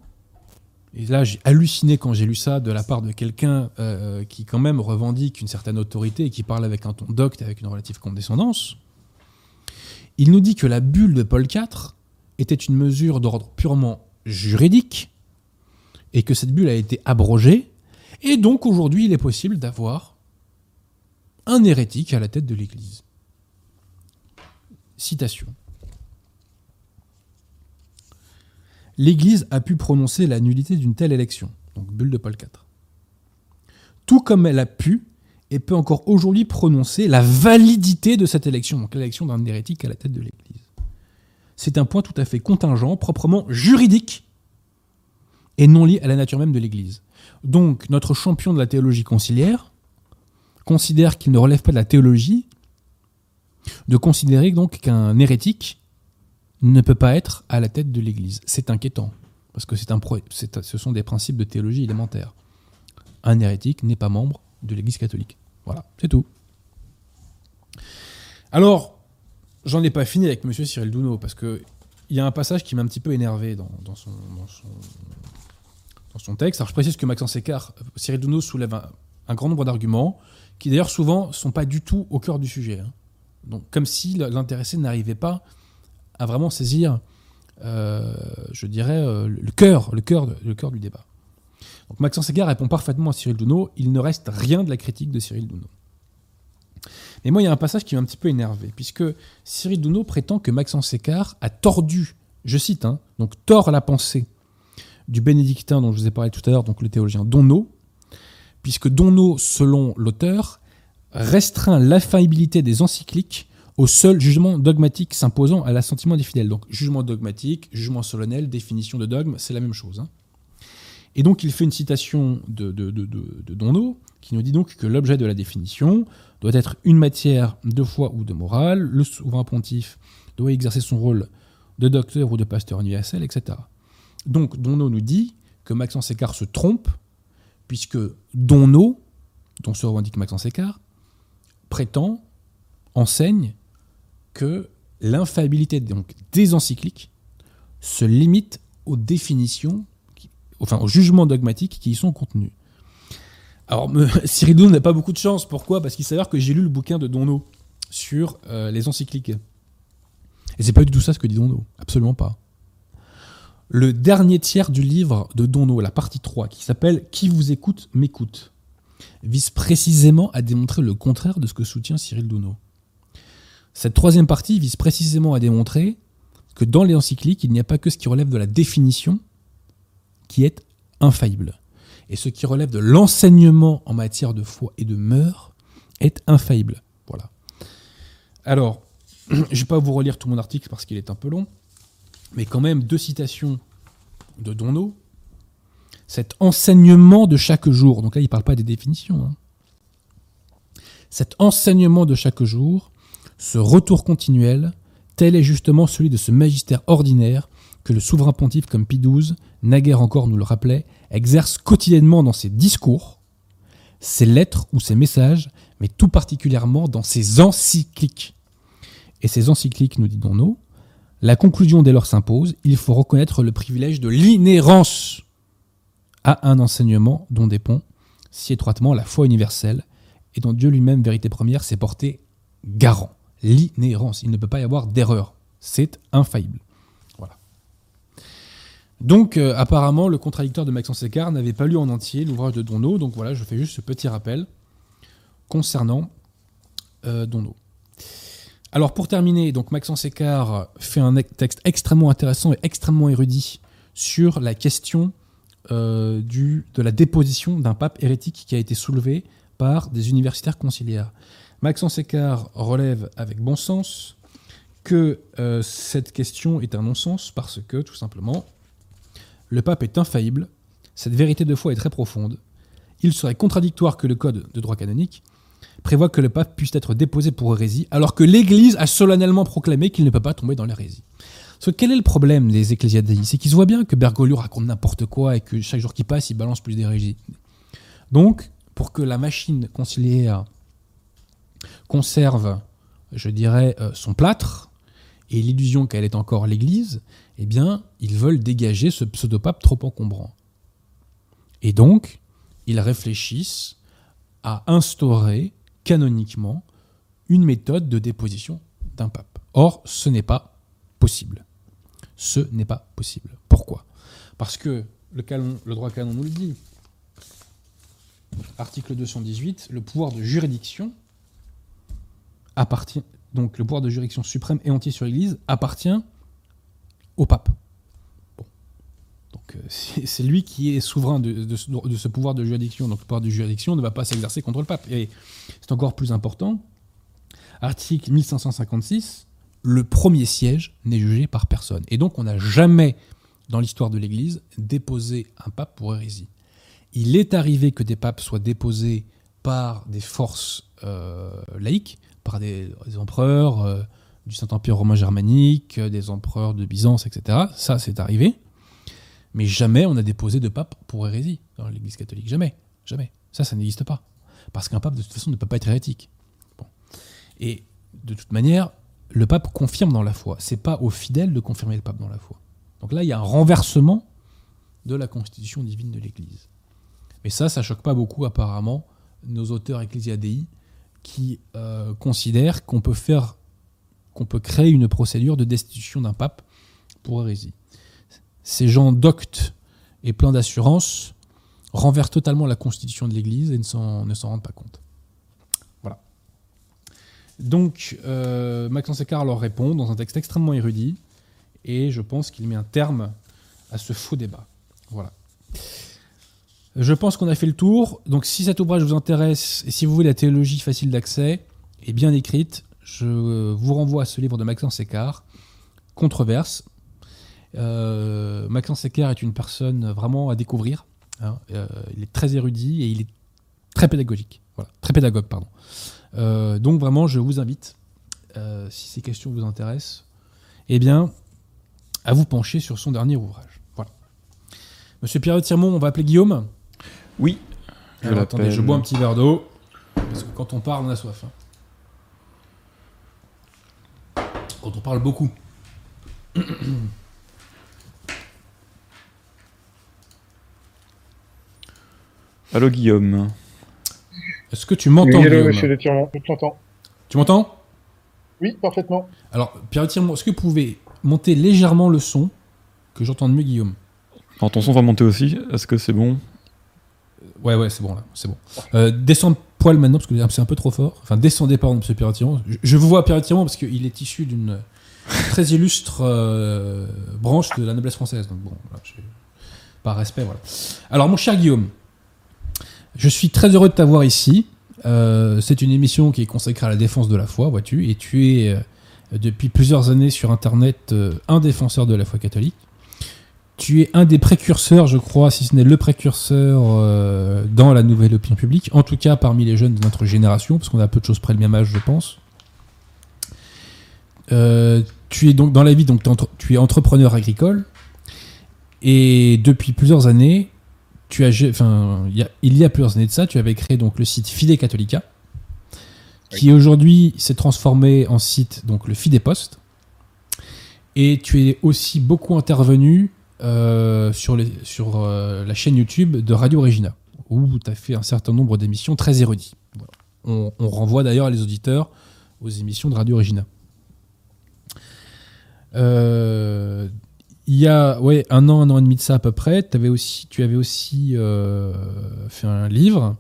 et là, j'ai halluciné quand j'ai lu ça de la part de quelqu'un euh, qui, quand même, revendique une certaine autorité et qui parle avec un ton docte avec une relative condescendance. Il nous dit que la bulle de Paul IV était une mesure d'ordre purement juridique et que cette bulle a été abrogée. Et donc, aujourd'hui, il est possible d'avoir un hérétique à la tête de l'Église. Citation. l'Église a pu prononcer la nullité d'une telle élection, donc bulle de Paul IV. Tout comme elle a pu et peut encore aujourd'hui prononcer la validité de cette élection, donc l'élection d'un hérétique à la tête de l'Église. C'est un point tout à fait contingent, proprement juridique, et non lié à la nature même de l'Église. Donc notre champion de la théologie conciliaire considère qu'il ne relève pas de la théologie de considérer donc qu'un hérétique ne peut pas être à la tête de l'Église. C'est inquiétant, parce que c'est un ce sont des principes de théologie élémentaires. Un hérétique n'est pas membre de l'Église catholique. Voilà, c'est tout. Alors, j'en ai pas fini avec M. Cyril Douno, parce qu'il y a un passage qui m'a un petit peu énervé dans, son, dans, son, texte. Alors, je précise que Maxence Écart, Cyril Douno soulève un, grand nombre d'arguments, qui d'ailleurs souvent sont pas du tout au cœur du sujet. Hein. Donc, comme si l'intéressé n'arrivait pas à vraiment saisir, euh, je dirais, euh, le cœur, le cœur, du débat. Donc Maxence Ségard répond parfaitement à Cyril Douno. Il ne reste rien de la critique de Cyril Douno. Mais moi, il y a un passage qui m'a un petit peu énervé, puisque Cyril Douno prétend que Maxence Sécard a tordu, je cite, hein, donc tord la pensée du bénédictin dont je vous ai parlé tout à l'heure, donc le théologien Donno, puisque Donno, selon l'auteur, restreint l'infaillibilité des encycliques au seul jugement dogmatique s'imposant à l'assentiment des fidèles. Donc jugement dogmatique, jugement solennel, définition de dogme, c'est la même chose. Hein. Et donc il fait une citation de, de, qui nous dit donc que l'objet de la définition doit être une matière de foi ou de morale, le souverain pontife doit exercer son rôle de docteur ou de pasteur universel, etc. Donc Donneau nous dit que Maxence Écart se trompe, puisque Donneau, dont se revendique Maxence Écart, prétend, enseigne que l'infaillibilité des encycliques se limite aux définitions, enfin aux jugements dogmatiques qui y sont contenus. Alors, Cyril n'a pas beaucoup de chance. Pourquoi? Parce qu'il s'avère que j'ai lu le bouquin de Donno sur euh, les encycliques. Et c'est pas du tout ça ce que dit Donno. Absolument pas. le dernier tiers du livre de Donno, la partie 3, qui s'appelle Qui vous écoute m'écoute, vise précisément à démontrer le contraire de ce que soutient Cyril Donno. Cette troisième partie vise précisément à démontrer que dans les encycliques, il n'y a pas que ce qui relève de la définition qui est infaillible. Et ce qui relève de l'enseignement en matière de foi et de mœurs est infaillible. Voilà. Alors, je ne vais pas vous relire tout mon article parce qu'il est un peu long, mais quand même deux citations de Donno. Cet enseignement de chaque jour, donc là il ne parle pas des définitions, hein. cet enseignement de chaque jour ce retour continuel, tel est justement celui de ce magistère ordinaire que le souverain pontife comme Pie XII, naguère encore nous le rappelait, exerce quotidiennement dans ses discours, ses lettres ou ses messages, mais tout particulièrement dans ses encycliques. Et ces encycliques, nous disons-nous, la conclusion dès lors s'impose, il faut reconnaître le privilège de l'inhérence à un enseignement dont dépend si étroitement la foi universelle et dont Dieu lui-même, vérité première, s'est porté garant l'inhérence. Il ne peut pas y avoir d'erreur. C'est infaillible. Voilà. Donc, euh, apparemment, le contradicteur de Maxence Écart n'avait pas lu en entier l'ouvrage de Donno. Donc voilà, je fais juste ce petit rappel concernant euh. Alors, pour terminer, donc Maxence Écart fait un texte extrêmement intéressant et extrêmement érudit sur la question euh, de la déposition d'un pape hérétique qui a été soulevé par des universitaires conciliaires. Maxence Écart relève avec bon sens que euh, cette question est un non-sens parce que, tout simplement, le pape est infaillible, cette vérité de foi est très profonde, il serait contradictoire que le code de droit canonique prévoit que le pape puisse être déposé pour hérésie, alors que l'Église a solennellement proclamé qu'il ne peut pas tomber dans l'hérésie. So, quel est le problème des ecclésiastes C'est qu'ils voient bien que Bergoglio raconte n'importe quoi et que chaque jour qui passe, il balance plus d'hérésie. Donc, pour que la machine conciliaire conserve, je dirais, euh, son plâtre et l'illusion qu'elle est encore l'Église, eh bien, ils veulent dégager ce pseudopape trop encombrant. Et donc, ils réfléchissent à instaurer canoniquement une méthode de déposition d'un pape. Or, ce n'est pas possible. Ce n'est pas possible. Pourquoi? Parce que le, le droit canon nous le dit. Article 218, le pouvoir de juridiction appartient, donc le pouvoir de juridiction suprême et entier sur l'Église appartient au pape. Donc euh, c'est lui qui est souverain de, ce pouvoir de juridiction. Donc le pouvoir de juridiction ne va pas s'exercer contre le pape. Et c'est encore plus important. Article 1556, le premier siège n'est jugé par personne. Et donc on n'a jamais, dans l'histoire de l'Église, déposé un pape pour hérésie. Il est arrivé que des papes soient déposés par des forces euh, laïques, par des, empereurs euh, du Saint-Empire romain germanique, euh, des empereurs de Byzance, etc. Ça, c'est arrivé. Mais jamais on a déposé de pape pour hérésie dans l'Église catholique. Jamais. Jamais. Ça, ça n'existe pas. Parce qu'un pape, de toute façon, ne peut pas être hérétique. Et de toute manière, le pape confirme dans la foi. C'est pas aux fidèles de confirmer le pape dans la foi. Donc là, il y a un renversement de la constitution divine de l'Église. Mais ça, ça choque pas beaucoup apparemment nos auteurs ecclésiadei qui euh, considère qu'on peut faire, qu'on peut créer une procédure de destitution d'un pape pour hérésie. Ces gens doctes et pleins d'assurance renversent totalement la constitution de l'Église et ne s'en, rendent pas compte. Voilà. Donc, euh, Maxence Écart leur répond dans un texte extrêmement érudit, et je pense qu'il met un terme à ce faux débat. Voilà. Je pense qu'on a fait le tour. Donc si cet ouvrage vous intéresse et si vous voulez la théologie facile d'accès et bien écrite, je vous renvoie à ce livre de Maxence Écart, Controverse. Euh, Maxence Écart est une personne vraiment à découvrir. Hein. Euh, il est très érudit et il est très pédagogique. Voilà, très pédagogue, pardon. Euh, donc vraiment, je vous invite, si ces questions vous intéressent, eh bien, à vous pencher sur son dernier ouvrage. Voilà. Monsieur Pierre Tirmont, on va appeler Guillaume. Oui. Je attendez, je bois un petit verre d'eau. Parce que quand on parle, on a soif. Hein. Quand on parle beaucoup. Allô Guillaume. Est-ce que tu m'entends Oui, monsieur le Tirement, je t'entends. Tu m'entends? Oui, parfaitement. Alors, Pierre Tirement, est-ce que vous pouvez monter légèrement le son que j'entende mieux Guillaume? Alors ton son va monter aussi, est-ce que c'est bon? Ouais, ouais, c'est bon là, c'est bon. Euh, descendre poil maintenant, parce que c'est un peu trop fort. Enfin, descendez, pardon, monsieur Pierre Je, je vous vois Pierre parce qu'il est issu d'une très illustre euh, branche de la noblesse française. Donc bon, je- par respect, voilà. Alors, mon cher Guillaume, je suis très heureux de t'avoir ici. Euh, c'est une émission qui est consacrée à la défense de la foi, vois-tu, et tu es euh, depuis plusieurs années sur Internet euh, un défenseur de la foi catholique. Tu es un des précurseurs, je crois, si ce n'est le précurseur euh, dans la nouvelle opinion publique, en tout cas parmi les jeunes de notre génération, parce qu'on a peu de choses près le même âge, je pense. Euh, tu es donc dans la vie, donc tu es entrepreneur agricole, et depuis plusieurs années, tu as, enfin, il y a, il y a plusieurs années de ça, tu avais créé donc le site Fide Catholica, qui aujourd'hui s'est transformé en site donc le Fide Post. Et tu es aussi beaucoup intervenu euh, sur, euh, la chaîne YouTube de Radio Regina, où tu as fait un certain nombre d'émissions très érudites. On, renvoie d'ailleurs les auditeurs aux émissions de Radio Regina. Euh, il y a ouais, un an, un an et demi de ça à peu près, avais aussi, tu avais aussi fait un livre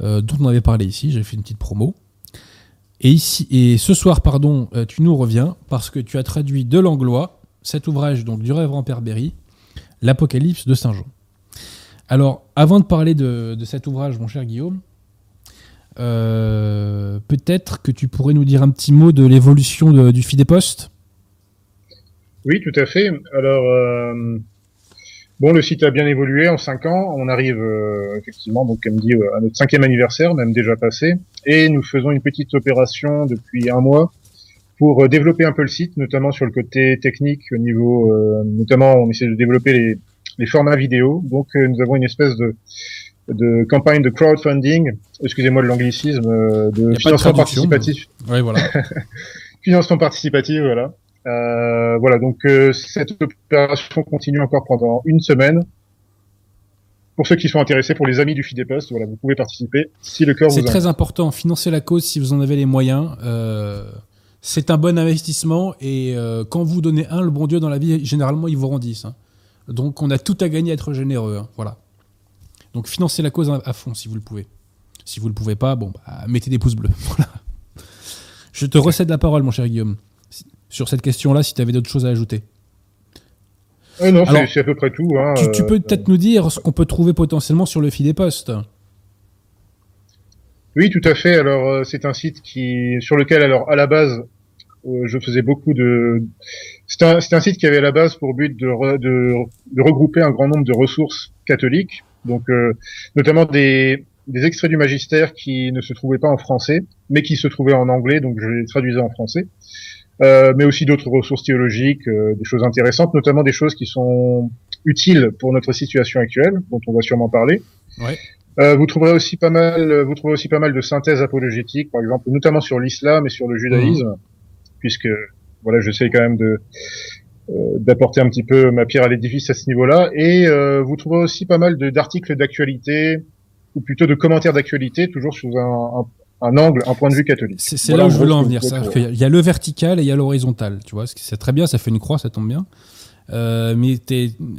dont on avait parlé ici, j'ai fait une petite promo. Et, ici, et ce soir, pardon, tu nous reviens parce que tu as traduit de l'anglois cet ouvrage donc, du révérend Père Berry, L'Apocalypse de Saint Jean. Alors, avant de parler de, cet ouvrage, mon cher Guillaume, euh, peut-être que tu pourrais nous dire un petit mot de l'évolution du Fidéposte? Oui, tout à fait. Alors, euh, bon, le site a bien évolué en cinq ans. On arrive euh, effectivement, donc comme dit, à notre cinquième anniversaire, même déjà passé, et nous faisons une petite opération depuis un mois pour euh, développer un peu le site, notamment sur le côté technique, au niveau, euh, notamment, on essaie de développer les, les formats vidéo. Donc, euh, nous avons une espèce de de campagne de crowdfunding, excusez-moi de l'anglicisme, euh, de financement participatif Oui, voilà. financement participatif, voilà. Voilà, donc cette opération continue encore pendant une semaine. Pour ceux qui sont intéressés, pour les amis du Fidépost, voilà, vous pouvez participer si le cœur vous C'est très important. Financer la cause si vous en avez les moyens. euh, c'est un bon investissement et euh, quand vous donnez un, le bon Dieu dans la vie, généralement, il vous rend 10. hein. Donc on a tout à gagner à être généreux. hein. Voilà. Donc financez la cause à, fond si vous le pouvez. Si vous le pouvez pas, bon, bah, mettez des pouces bleus. Voilà. Je te recède la parole, mon cher Guillaume, sur cette question-là, si tu avais d'autres choses à ajouter. Euh, non, c'est- à peu près tout. Hein, Tu, tu euh, peux peut-être nous dire ce qu'on peut trouver potentiellement sur le fil des postes. Oui, tout à fait. Alors, euh, c'est un site qui, sur lequel, alors, à la base, euh, je faisais beaucoup de. C'est un, un site qui avait à la base pour but de, re- de, de regrouper un grand nombre de ressources catholiques, donc euh, notamment des, des extraits du magistère qui ne se trouvaient pas en français, mais qui se trouvaient en anglais, donc je les traduisais en français. Euh, mais aussi d'autres ressources théologiques, euh, des choses intéressantes, notamment des choses qui sont utiles pour notre situation actuelle, dont on va sûrement parler. Euh, vous trouverez aussi pas mal, vous trouverez aussi pas mal de synthèses apologétiques, par exemple, notamment sur l'islam et sur le judaïsme, puisque voilà, j'essaie quand même de euh, d'apporter un petit peu ma pierre à l'édifice à ce niveau-là. Et euh, vous trouverez aussi pas mal d'articles d'actualité, ou plutôt de commentaires d'actualité, toujours sous un, un, un angle, un point de vue catholique. C'est Voilà, là où je voulais en venir. il y a le vertical et il y a l'horizontal. Tu vois, c'est très bien, ça fait une croix, ça tombe bien. Euh, mais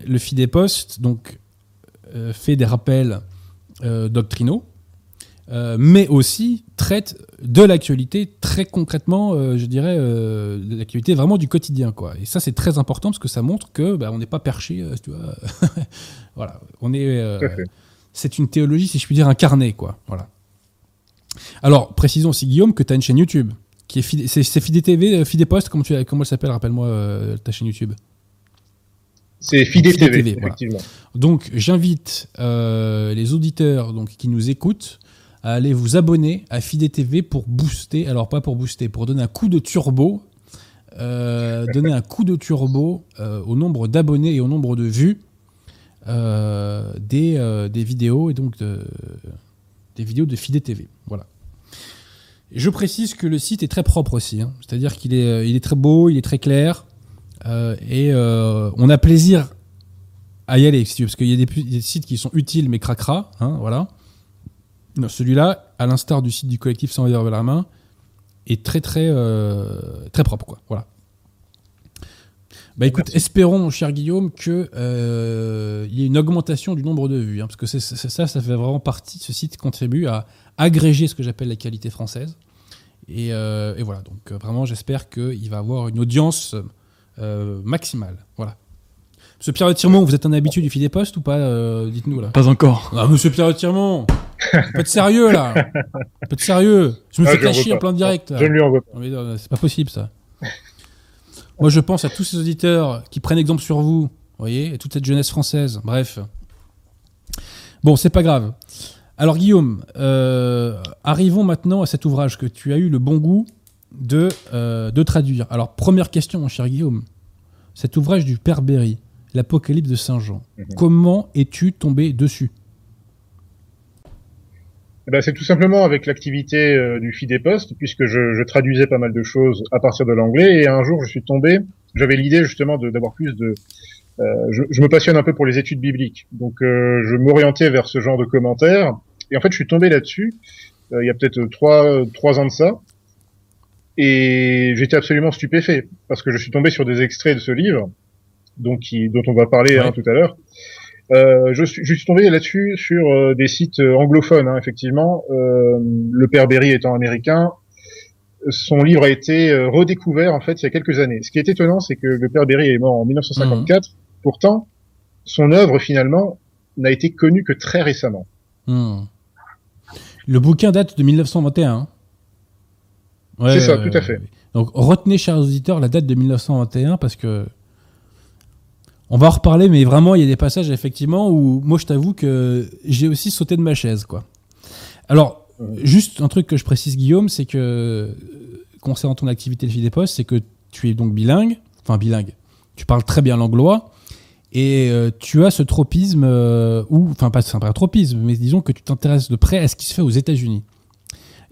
le fil des postes donc euh, fait des rappels euh, doctrinaux, euh, mais aussi traite de l'actualité très concrètement, euh, je dirais, euh, de l'actualité vraiment du quotidien, quoi. Et ça, c'est très important parce que ça montre que bah, on n'est pas perché, euh, tu vois. voilà, on est. euh, c'est une théologie, si je puis dire, incarnée, quoi. Voilà. Alors, précisons aussi, Guillaume, que tu as une chaîne YouTube. Qui est Fidé, c'est, Fidé TV, euh, Fidé Post, comment, tu, comment elle s'appelle Rappelle-moi euh, ta chaîne YouTube? C'est Fidé TV, voilà. Donc, j'invite euh, les auditeurs donc, qui nous écoutent à aller vous abonner à Fidé TV pour booster, alors pas pour booster, pour donner un coup de turbo, euh, donner un coup de turbo euh, au nombre d'abonnés et au nombre de vues des, des vidéos et donc de, des vidéos de Fidé TV. Voilà. Je précise que le site est très propre aussi, hein. c'est-à-dire qu'il est, il est très beau, il est très clair, euh, et euh, on a plaisir à y aller, si tu veux, parce qu'il y a des, sites qui sont utiles mais cracra, hein, voilà. Celui-là, à l'instar du site du collectif Sans vers la main, est très très euh, très propre, quoi. Voilà. Bah écoute, espérons, mon cher Guillaume, que euh, il y ait une augmentation du nombre de vues, hein, parce que c'est ça, ça fait vraiment partie. Ce site contribue à agréger ce que j'appelle la qualité française. Et, euh, et voilà, donc vraiment, j'espère qu'il va avoir une audience euh, maximale. Voilà. Monsieur Pierre Retiremont, vous êtes un habitué du Fil des Postes ou pas euh, Dites-nous là. Pas encore. Ah, monsieur Pierre Retiremont Un peu de sérieux là Un peu de sérieux Je me Ah, fais cacher en plein direct. là. Je ne lui en veux pas. Non, mais non, c'est pas possible ça. Moi je pense à tous ces auditeurs qui prennent exemple sur vous, vous voyez, et toute cette jeunesse française. Bref. Bon, c'est pas grave. Alors Guillaume, euh, arrivons maintenant à cet ouvrage que tu as eu le bon goût de, euh, de traduire. Alors première question, mon cher Guillaume. Cet ouvrage du Père Berry, l'Apocalypse de Saint Jean. Mhm. Comment es-tu tombé dessus? Eh ben, c'est tout simplement avec l'activité euh, du FIDE Post, puisque je, je traduisais pas mal de choses à partir de l'anglais, et un jour je suis tombé, j'avais l'idée justement d'avoir plus de... euh, je, je me passionne un peu pour les études bibliques, donc euh, je m'orientais vers ce genre de commentaires, et en fait je suis tombé là-dessus, il y a peut-être trois, trois ans de ça, et j'étais absolument stupéfait, parce que je suis tombé sur des extraits de ce livre, donc qui, dont on va parler Ouais. hein, tout à l'heure, euh, je, suis, je suis tombé là-dessus sur euh, des sites euh, anglophones, hein, effectivement. Euh, le père Berry étant américain, son livre a été redécouvert en fait il y a quelques années. Ce qui est étonnant, c'est que le père Berry est mort en 1954. Pourtant, son œuvre finalement n'a été connue que très récemment. Hmm. Le bouquin date de 1921. Ouais, C'est ça, tout à fait. Donc retenez, chers auditeurs, la date de 1921 parce que on va en reparler, mais vraiment, il y a des passages effectivement où moi, je t'avoue que j'ai aussi sauté de ma chaise, quoi. Alors, juste un truc que je précise, Guillaume, c'est que euh, concernant ton activité de fil des postes, c'est que tu es donc bilingue, enfin bilingue. Tu parles très bien l'anglois. Et euh, tu as ce tropisme, euh, ou, enfin pas, pas un tropisme, mais disons que tu t'intéresses de près à ce qui se fait aux États-Unis.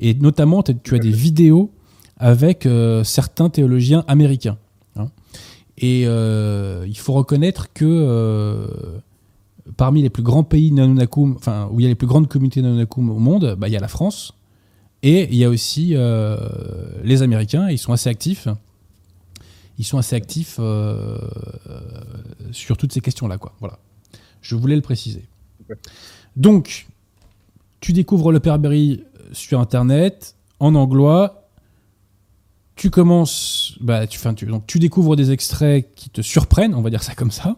Et notamment, tu as des vidéos avec euh, certains théologiens américains. hein. Et euh, il faut reconnaître que euh, parmi les plus grands pays Nanunakum, enfin où il y a les plus grandes communautés Nanunakum au monde, bah, il y a la France et il y a aussi les Américains. Ils sont assez actifs. Ils sont assez actifs sur toutes ces questions-là, quoi. Voilà. Je voulais le préciser. Donc, tu découvres le Père Berry sur Internet, en anglois. Tu commences, bah, tu, enfin, tu, donc, tu découvres des extraits qui te surprennent, on va dire ça comme ça.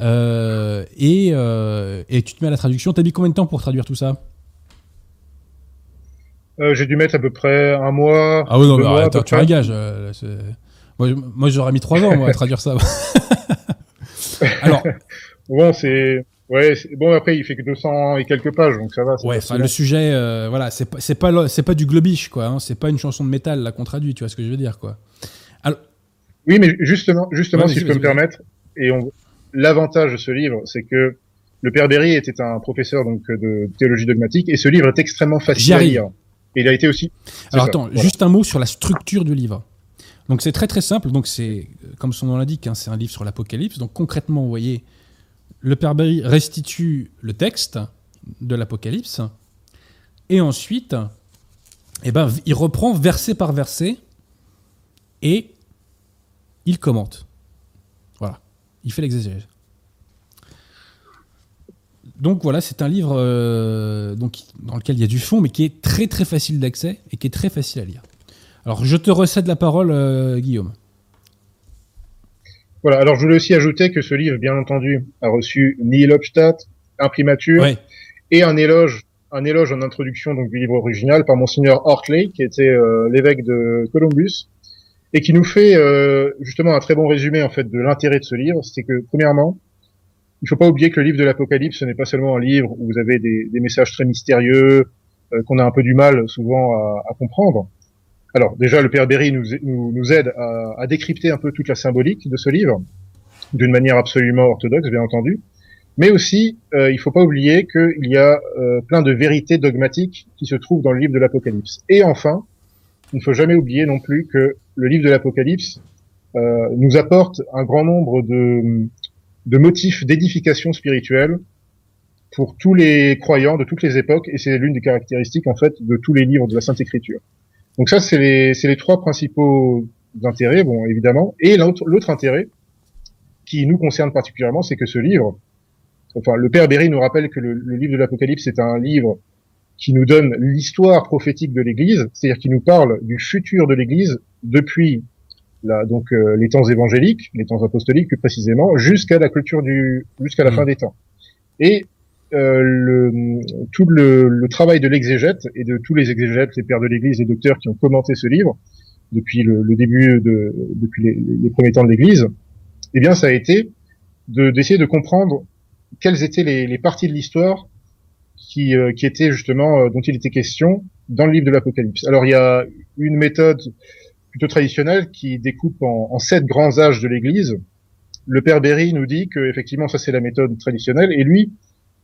Euh, et, euh, et tu te mets à la traduction. T'as mis combien de temps pour traduire tout ça? Euh, J'ai dû mettre à peu près un mois. Ah oui, non, mais mois, peu tu c'est- moi, j'aurais mis trois ans moi, à traduire ça. Alors, Bon, c'est ouais. Bon après, il fait que 200 et quelques pages, donc ça va. ouais, enfin, le sujet, euh, voilà, c'est pas, c'est pas, c'est pas du globish, quoi. hein, c'est pas une chanson de métal là qu'on traduit, tu vois ce que je veux dire, quoi. Oui, mais justement, justement, Ouais, si je peux me permettre, et on... l'avantage de ce livre, c'est que le père Berry était un professeur donc de théologie dogmatique, et ce livre est extrêmement facile à lire. Et il a été aussi. Alors ça, attends, voilà. juste un mot sur la structure du livre. Donc c'est très très simple. Donc c'est comme son nom l'indique, hein, c'est un livre sur l'Apocalypse. Donc concrètement, vous voyez, le Père Berry restitue le texte de l'Apocalypse, et ensuite, eh ben, il reprend verset par verset et il commente. Voilà, il fait l'exégèse. Donc voilà, c'est un livre euh, dans lequel il y a du fond, mais qui est très très facile d'accès et qui est très facile à lire. Alors je te recède la parole, euh, Guillaume. Voilà. Alors je voulais aussi ajouter que ce livre, bien entendu, a reçu Neil Hofstadt, imprimature, Ouais. et un éloge, un éloge en introduction donc du livre original par monseigneur Hartley, qui était euh, l'évêque de Columbus, et qui nous fait euh, justement un très bon résumé en fait de l'intérêt de ce livre. C'est que premièrement, il faut pas oublier que le livre de l'Apocalypse, ce n'est pas seulement un livre où vous avez des, des messages très mystérieux euh, qu'on a un peu du mal souvent à, à comprendre. Alors déjà, le Père Berry nous, aide à, décrypter un peu toute la symbolique de ce livre, d'une manière absolument orthodoxe, bien entendu. Mais aussi, euh, il faut pas oublier qu'il y a euh, plein de vérités dogmatiques qui se trouvent dans le livre de l'Apocalypse. Et enfin, il ne faut jamais oublier non plus que le livre de l'Apocalypse euh, nous apporte un grand nombre de, de motifs d'édification spirituelle pour tous les croyants de toutes les époques, et c'est l'une des caractéristiques en fait de tous les livres de la Sainte Écriture. Donc ça, c'est les, c'est les trois principaux intérêts, bon, évidemment. Et l'autre intérêt, qui nous concerne particulièrement, c'est que ce livre, enfin, le Père Berry nous rappelle que le, livre de l'Apocalypse est un livre qui nous donne l'histoire prophétique de l'Église, c'est-à-dire qui nous parle du futur de l'Église depuis la, donc euh, les temps évangéliques, les temps apostoliques plus précisément, jusqu'à la clôture du, jusqu'à la mmh. fin des temps. Et euh, le, tout le, le, travail de l'exégète et de tous les exégètes, les pères de l'Église, les docteurs qui ont commenté ce livre depuis le, le début de, depuis les, premiers temps de l'Église, eh bien, ça a été de d'essayer de comprendre quelles étaient les, les parties de l'histoire qui, euh, qui étaient justement euh, dont il était question dans le livre de l'Apocalypse. Alors, il y a une méthode plutôt traditionnelle qui découpe en, en sept grands âges de l'Église. Le père Berry nous dit que effectivement ça c'est la méthode traditionnelle et lui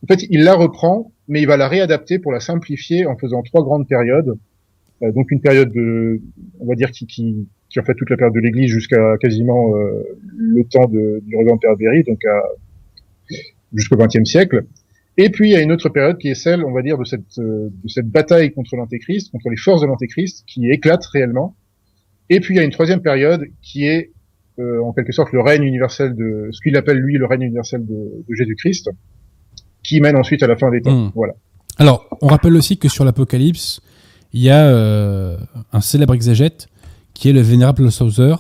en fait, il la reprend, mais il va la réadapter pour la simplifier en faisant trois grandes périodes. Euh, donc une période de, on va dire qui, qui, qui en fait toute la période de l'Église jusqu'à quasiment euh, le temps de, du révérend Père Berry, donc à, jusqu'au XXe siècle. Et puis il y a une autre période qui est celle, on va dire, de cette, euh, de cette bataille contre l'Antéchrist, contre les forces de l'Antéchrist, qui éclate réellement. Et puis il y a une troisième période qui est en quelque sorte le règne universel de ce qu'il appelle lui le règne universel de, de Jésus-Christ, qui mène ensuite à la fin des temps. Hmm. Voilà. Alors, on rappelle aussi que sur l'Apocalypse, il y a euh, un célèbre exégète qui est le vénérable Sauser,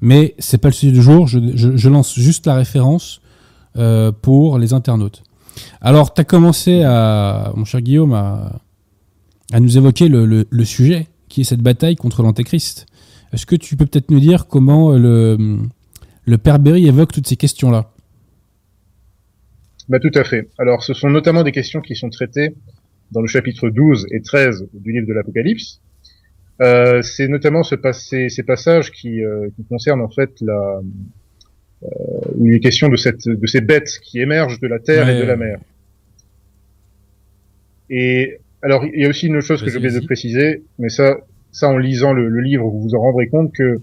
mais c'est pas le sujet du jour. Je, lance juste la référence euh, pour les internautes. Alors, tu as commencé à, mon cher Guillaume, à, nous évoquer le, sujet qui est cette bataille contre l'Antéchrist. Est-ce que tu peux peut-être nous dire comment le, le Père Berry évoque toutes ces questions-là? Bah, tout à fait. Alors, ce sont notamment des questions qui sont traitées dans le chapitre 12 et 13 du livre de l'Apocalypse. Euh, c'est notamment ce ces passages qui, euh, qui, concernent en fait la, euh, il est question de cette, de ces bêtes qui émergent de la terre et de la mer. Et alors, il y a aussi une autre chose que j'ai oublié de préciser, mais ça, ça en lisant le, le, livre, vous vous en rendrez compte que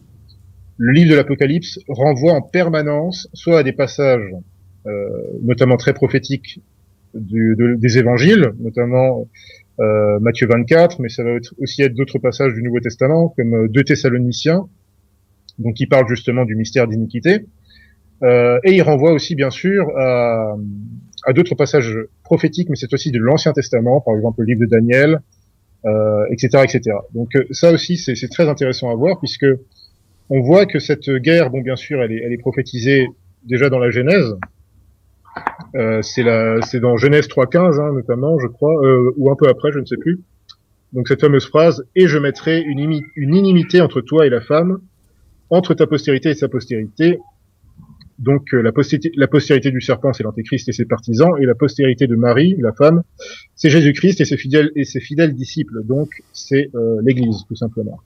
le livre de l'Apocalypse renvoie en permanence soit à des passages notamment très prophétique du, des évangiles, notamment euh, Matthieu 24, mais ça va aussi être d'autres passages du Nouveau Testament, comme 2 euh, Thessaloniciens, donc qui parle justement du mystère d'iniquité. Euh, et il renvoie aussi, bien sûr, à, à d'autres passages prophétiques, mais c'est aussi de l'Ancien Testament, par exemple le livre de Daniel, euh, etc., etc. Donc ça aussi, c'est très intéressant à voir, puisque on voit que cette guerre, bon, bien sûr, elle est, elle est prophétisée déjà dans la Genèse, euh, c'est dans Genèse 3.15 hein, notamment, je crois, euh, ou un peu après, je ne sais plus. Donc cette fameuse phrase et je mettrai une, une inimité entre toi et la femme, entre ta postérité et sa postérité. Donc euh, la, postérité, la postérité du serpent, c'est l'antéchrist et ses partisans, et la postérité de Marie, la femme, c'est Jésus-Christ et ses fidèles et ses fidèles disciples. Donc c'est l'Église tout simplement.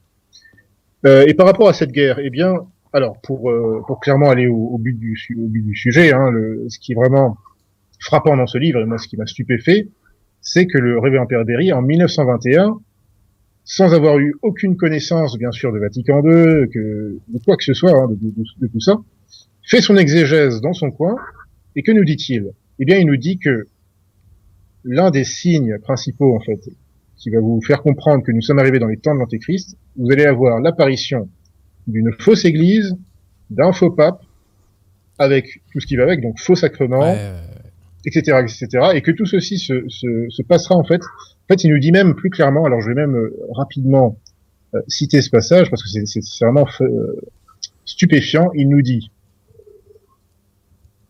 et par rapport à cette guerre, eh bien, alors pour pour clairement aller au, but du au but du sujet, hein, ce qui est vraiment frappant dans ce livre, et moi ce qui m'a stupéfait, c'est que le révérend Père Berry, en 1921, sans avoir eu aucune connaissance, bien sûr, de Vatican II, que, de quoi que ce soit, hein, de, tout ça, fait son exégèse dans son coin, et que nous dit-il? Eh bien, il nous dit que l'un des signes principaux, en fait, qui va vous faire comprendre que nous sommes arrivés dans les temps de l'Antéchrist, vous allez avoir l'apparition d'une fausse église, d'un faux pape, avec tout ce qui va avec, donc faux sacrement, etc., etc., et que tout ceci se, se, se, passera en fait. En fait, il nous dit même plus clairement. Alors, je vais même euh, rapidement euh, citer ce passage parce que c'est vraiment euh, stupéfiant. Il nous dit.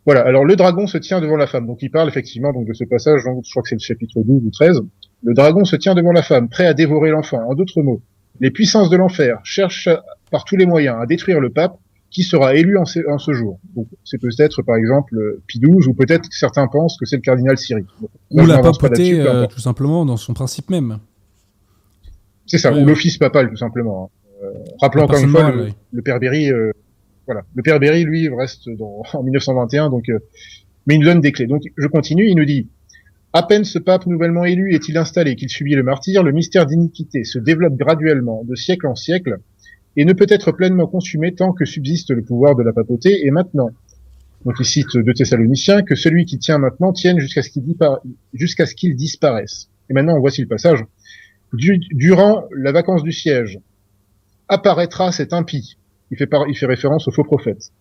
Voilà. Alors, le dragon se tient devant la femme. Donc, il parle effectivement donc de ce passage. Donc, je crois que c'est le chapitre 12 ou 13. Le dragon se tient devant la femme, prêt à dévorer l'enfant. En d'autres mots, les puissances de l'enfer cherchent par tous les moyens à détruire le pape qui sera élu en ce, jour. c'est peut-être par exemple Pie XII ou peut-être certains pensent que c'est le cardinal Siri. ou la papauté euh, tout simplement dans son principe même. C'est ça, ou l'office papal tout simplement. Hein. Euh, rappelons encore une fois le, père Berry, euh, voilà, le père Berry lui reste dans, en 1921 donc, mais il nous donne des clés. Donc je continue, il nous dit. À peine ce pape nouvellement élu est-il installé qu'il subit le martyr, le mystère d'iniquité se développe graduellement, de siècle en siècle, et ne peut être pleinement consumé tant que subsiste le pouvoir de la papauté et maintenant. Donc il cite de Thessaloniciens que celui qui tient maintenant tienne jusqu'à ce qu'il disparaisse. Et maintenant, voici le passage. durant la vacance du siège, apparaîtra cet impie. il fait, il fait référence au faux prophète.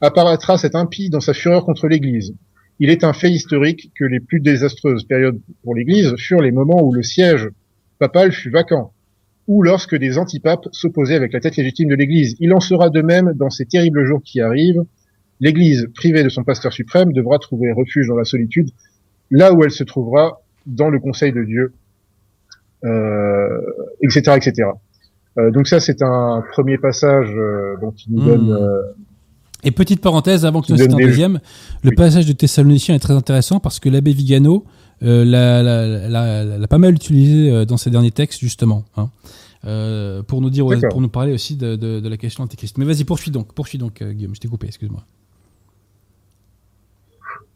Apparaîtra cet impie dans sa fureur contre l'Église. Il est un fait historique que les plus désastreuses périodes pour l'Église furent les moments où le siège papal fut vacant, ou lorsque des antipapes s'opposaient avec la tête légitime de l'Église. Il en sera de même dans ces terribles jours qui arrivent. L'Église, privée de son pasteur suprême, devra trouver refuge dans la solitude, là où elle se trouvera dans le conseil de Dieu, euh, etc., etc. Euh, donc ça, c'est un premier passage euh, dont il nous Hmm. donne. euh, Et petite parenthèse, avant que Qui tu cites donne un deuxième, le Oui. passage de Thessaloniciens est très intéressant parce que l'abbé Vigano l'a, l'a- l'a- l'a pas mal utilisé euh, dans ses derniers textes, justement, hein, euh, pour, nous dire, pour nous parler aussi de, de- de la question antéchrist. Mais vas-y, poursuis donc, poursuis donc, euh, Guillaume, je t'ai coupé, excuse-moi.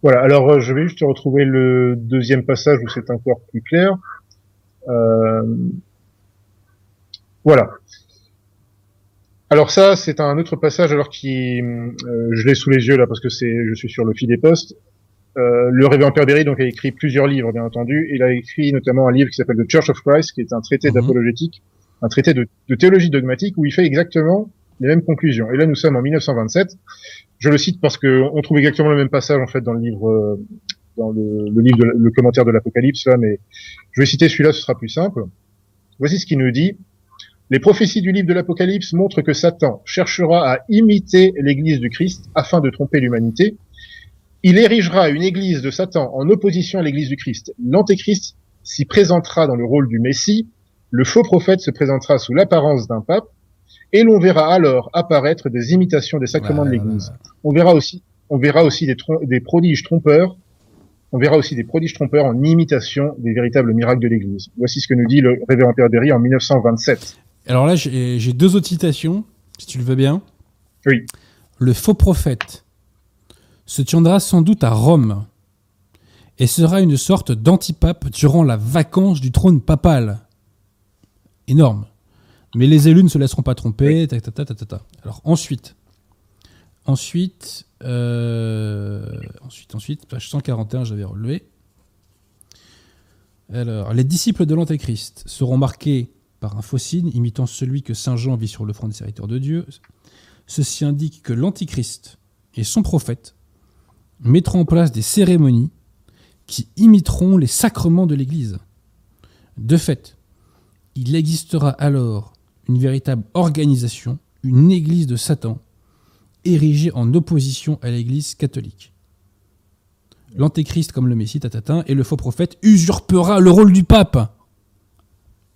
Voilà, alors euh, je vais juste retrouver le deuxième passage où c'est encore plus clair. Euh, Voilà. Alors ça, c'est un autre passage alors qui, euh, je l'ai sous les yeux là parce que c'est, je suis sur le fil des postes. Euh, le révérend Père Berry donc a écrit plusieurs livres bien entendu. Il a écrit notamment un livre qui s'appelle The Church of Christ, qui est un traité Mhm. d'apologétique, un traité de, de théologie dogmatique où il fait exactement les mêmes conclusions. Et là, nous sommes en 1927. Je le cite parce que on trouve exactement le même passage en fait dans le livre, euh, dans le, le livre, de, le commentaire de l'Apocalypse là, mais je vais citer celui-là, ce sera plus simple. Voici ce qu'il nous dit. Les prophéties du livre de l'Apocalypse montrent que Satan cherchera à imiter l'Église du Christ afin de tromper l'humanité. Il érigera une Église de Satan en opposition à l'Église du Christ. L'Antéchrist s'y présentera dans le rôle du Messie. Le faux prophète se présentera sous l'apparence d'un pape. Et l'on verra alors apparaître des imitations des sacrements de Voilà, l'Église. On verra aussi, on verra aussi des, prodiges trompeurs. On verra aussi des prodiges trompeurs en imitation des véritables miracles de l'Église. Voici ce que nous dit le révérend Père Berry en 1927. Alors là, j'ai deux autres citations, si tu le veux bien. Oui. Le faux prophète se tiendra sans doute à Rome et sera une sorte d'antipape durant la vacance du trône papal. Énorme. Mais les élus ne se laisseront pas tromper. ta, ta, ta. Alors ensuite, ensuite, euh, ensuite, ensuite, page 141, j'avais relevé. Alors, les disciples de l'Antéchrist seront marqués par un faux signe imitant celui que Saint Jean vit sur le front des serviteurs de Dieu. Ceci indique que l'Antichrist et son prophète mettront en place des cérémonies qui imiteront les sacrements de l'Église. De fait, il existera alors une véritable organisation, une Église de Satan, érigée en opposition à l'Église catholique. L'Antéchrist comme le Messie, tatatin, et le faux prophète usurpera le rôle du pape.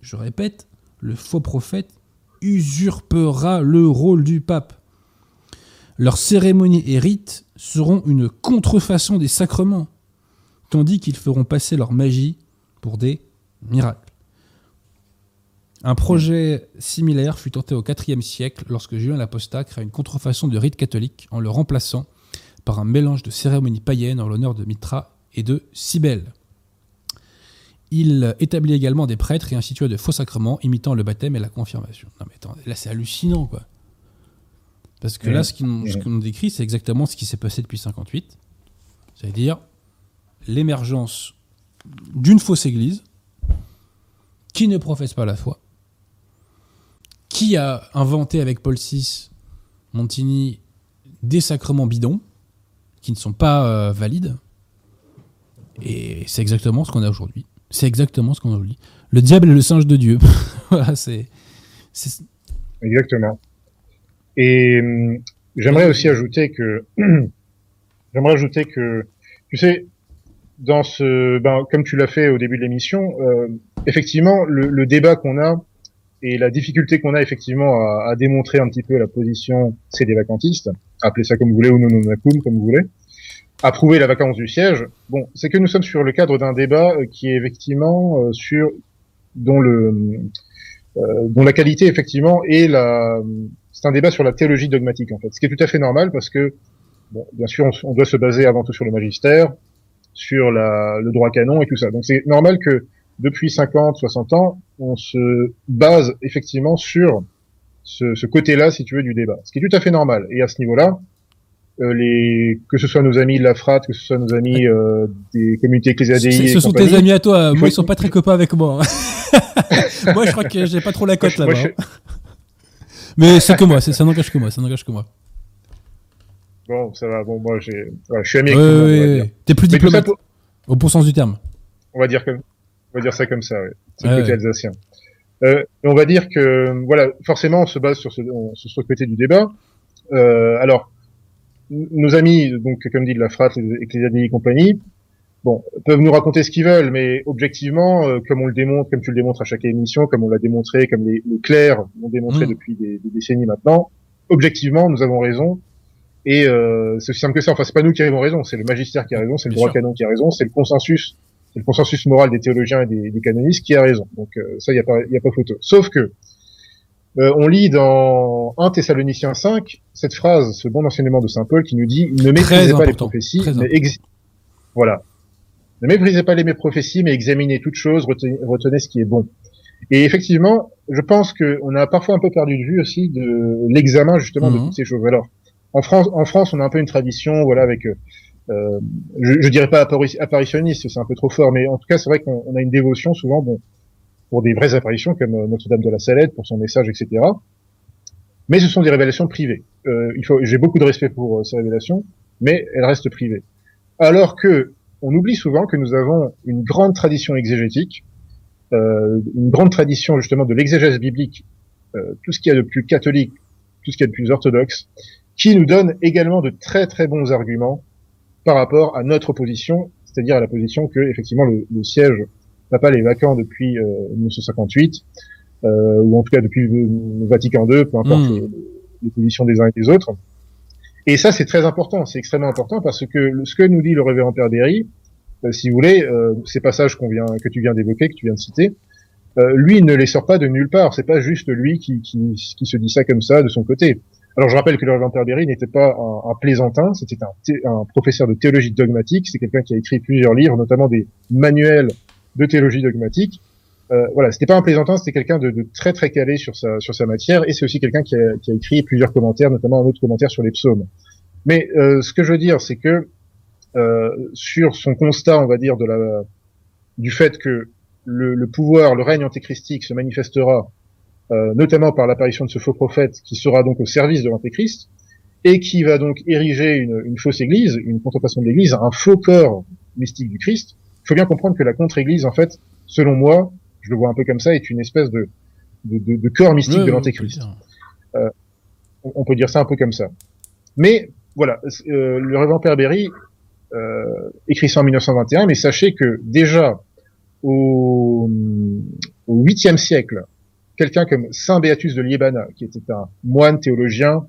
Je répète, le faux prophète usurpera le rôle du pape. Leurs cérémonies et rites seront une contrefaçon des sacrements, tandis qu'ils feront passer leur magie pour des miracles. Un projet similaire fut tenté au IVe siècle lorsque Julien l'Apostat créa une contrefaçon de rite catholique en le remplaçant par un mélange de cérémonies païennes en l'honneur de Mitra et de Cybèle. Il établit également des prêtres et institua de faux sacrements imitant le baptême et la confirmation. Non mais attends, là c'est hallucinant quoi. Parce que là, ce qu'on ce nous décrit, c'est exactement ce qui s'est passé depuis 58. C'est-à-dire l'émergence d'une fausse église qui ne professe pas la foi, qui a inventé avec Paul VI, Montigny, des sacrements bidons qui ne sont pas euh, valides. Et c'est exactement ce qu'on a aujourd'hui. C'est exactement ce qu'on a aujourd'hui. Le diable est le singe de Dieu. voilà, c'est- Exactement. Et hum, j'aimerais aussi ajouter que j'aimerais ajouter que tu sais dans ce ben, comme tu l'as fait au début de l'émission, euh, effectivement le, le débat qu'on a et la difficulté qu'on a effectivement à, à démontrer un petit peu la position c'est des vacantistes, appelez ça comme vous voulez ou non non comme vous voulez, à prouver la vacance du siège. Bon, c'est que nous sommes sur le cadre d'un débat euh, qui est effectivement euh, sur dont le euh, dont la qualité effectivement est la c'est un débat sur la théologie dogmatique en fait ce qui est tout à fait normal parce que bon bien sûr on, on doit se baser avant tout sur le magistère sur la, le droit canon et tout ça donc c'est normal que depuis 50 60 ans on se base effectivement sur ce, ce côté-là si tu veux du débat ce qui est tout à fait normal et à ce niveau-là euh, les que ce soit nos amis de la FRAT que ce soit nos amis euh, des communautés et Ce sont tes amis à toi. Moi, ils sont pas très copains avec moi. Moi, je crois que j'ai pas trop la cote là-bas. Mais c'est que moi, ça n'engage que moi, ça n'engage que moi. Bon, ça va. Bon, moi, j'ai, je suis ami Ouais, ouais. T'es plus diplomate, pour- au bon sens du terme. on va dire comme, on va dire ça comme ça. Ouais. C'est le côté alsacien. Euh, on va dire que, voilà, forcément, on se base sur ce, on- sur ce côté du débat. Euh, alors, nos amis, donc comme dit de la Frat, les Ecclésiadie et compagnie, bon, peuvent nous raconter ce qu'ils veulent, mais objectivement, euh, comme on le démontre, comme tu le démontres à chaque émission, comme on l'a démontré, comme les, les clercs l'ont démontré Mm. depuis des, des décennies maintenant, objectivement, nous avons raison. Et euh, c'est aussi simple que ça. Enfin, c'est pas nous qui avons raison, c'est le magistère qui a raison, c'est le droit canon qui a raison, c'est le consensus, c'est le consensus moral des théologiens et des, des canonistes qui a raison. Donc euh, ça, il y a pas, y a pas photo. Sauf que euh, on lit dans 1 Thessaloniciens 5 cette phrase, ce bon enseignement de saint Paul qui nous dit ne méprisez pas les prophéties, mais voilà, ne méprisez pas les mes prophéties, mais examinez toutes choses, retenez, retenez ce qui est bon. Et effectivement, je pense que on a parfois un peu perdu de vue aussi de l'examen justement de Mhm. toutes ces choses. Alors, en France, en France, on a un peu une tradition, voilà, avec, euh, je, je dirais pas appari- apparitionniste, c'est un peu trop fort, mais en tout cas, c'est vrai qu'on on a une dévotion souvent, bon, pour des vraies apparitions comme euh, Notre-Dame de la Salette, pour son message, etc. Mais ce sont des révélations privées. Euh, il faut, j'ai beaucoup de respect pour euh, ces révélations, mais elles restent privées. Alors que on oublie souvent que nous avons une grande tradition exégétique, euh, une grande tradition justement de l'exégèse biblique, euh, tout ce qu'il y a de plus catholique, tout ce qu'il y a de plus orthodoxe, qui nous donne également de très très bons arguments par rapport à notre position, c'est-à-dire à la position que effectivement le, le siège papal est vacant depuis euh, 1958, euh, ou en tout cas depuis le Vatican II, peu importe Mm. les, les positions des uns et des autres. Et ça, c'est très important, c'est extrêmement important parce que ce que nous dit le révérend Père Berry, euh, si vous voulez, euh, ces passages que tu viens d'évoquer, que tu viens de citer, euh, lui ne les sort pas de nulle part. C'est pas juste lui qui, qui, se dit ça comme ça de son côté. Alors je rappelle que le révérend Père Berry n'était pas un, plaisantin, c'était un professeur de théologie dogmatique. C'est quelqu'un qui a écrit plusieurs livres, notamment des manuels de théologie dogmatique. Euh, voilà, c'était pas un plaisantin, c'était quelqu'un de, de très très calé sur sa sur sa matière, et c'est aussi quelqu'un qui a, qui a écrit plusieurs commentaires, notamment un autre commentaire sur les psaumes. Mais euh, ce que je veux dire, c'est que euh, sur son constat, on va dire, de la du fait que le, le pouvoir, le règne antéchristique se manifestera euh, notamment par l'apparition de ce faux prophète qui sera donc au service de l'antéchrist et qui va donc ériger une, une fausse église, une contemplation de l'église, un faux corps mystique du Christ. Il faut bien comprendre que la contre-église, en fait, selon moi, je le vois un peu comme ça, est une espèce de, de, de, de corps mystique de l'antéchrist on peut dire. on peut dire ça un peu comme ça. Mais voilà, euh, le révérend Père Berry euh, écrit ça en 1921, mais sachez que déjà au, au 8e siècle, quelqu'un comme Saint Béatus de Liébana, qui était un moine théologien,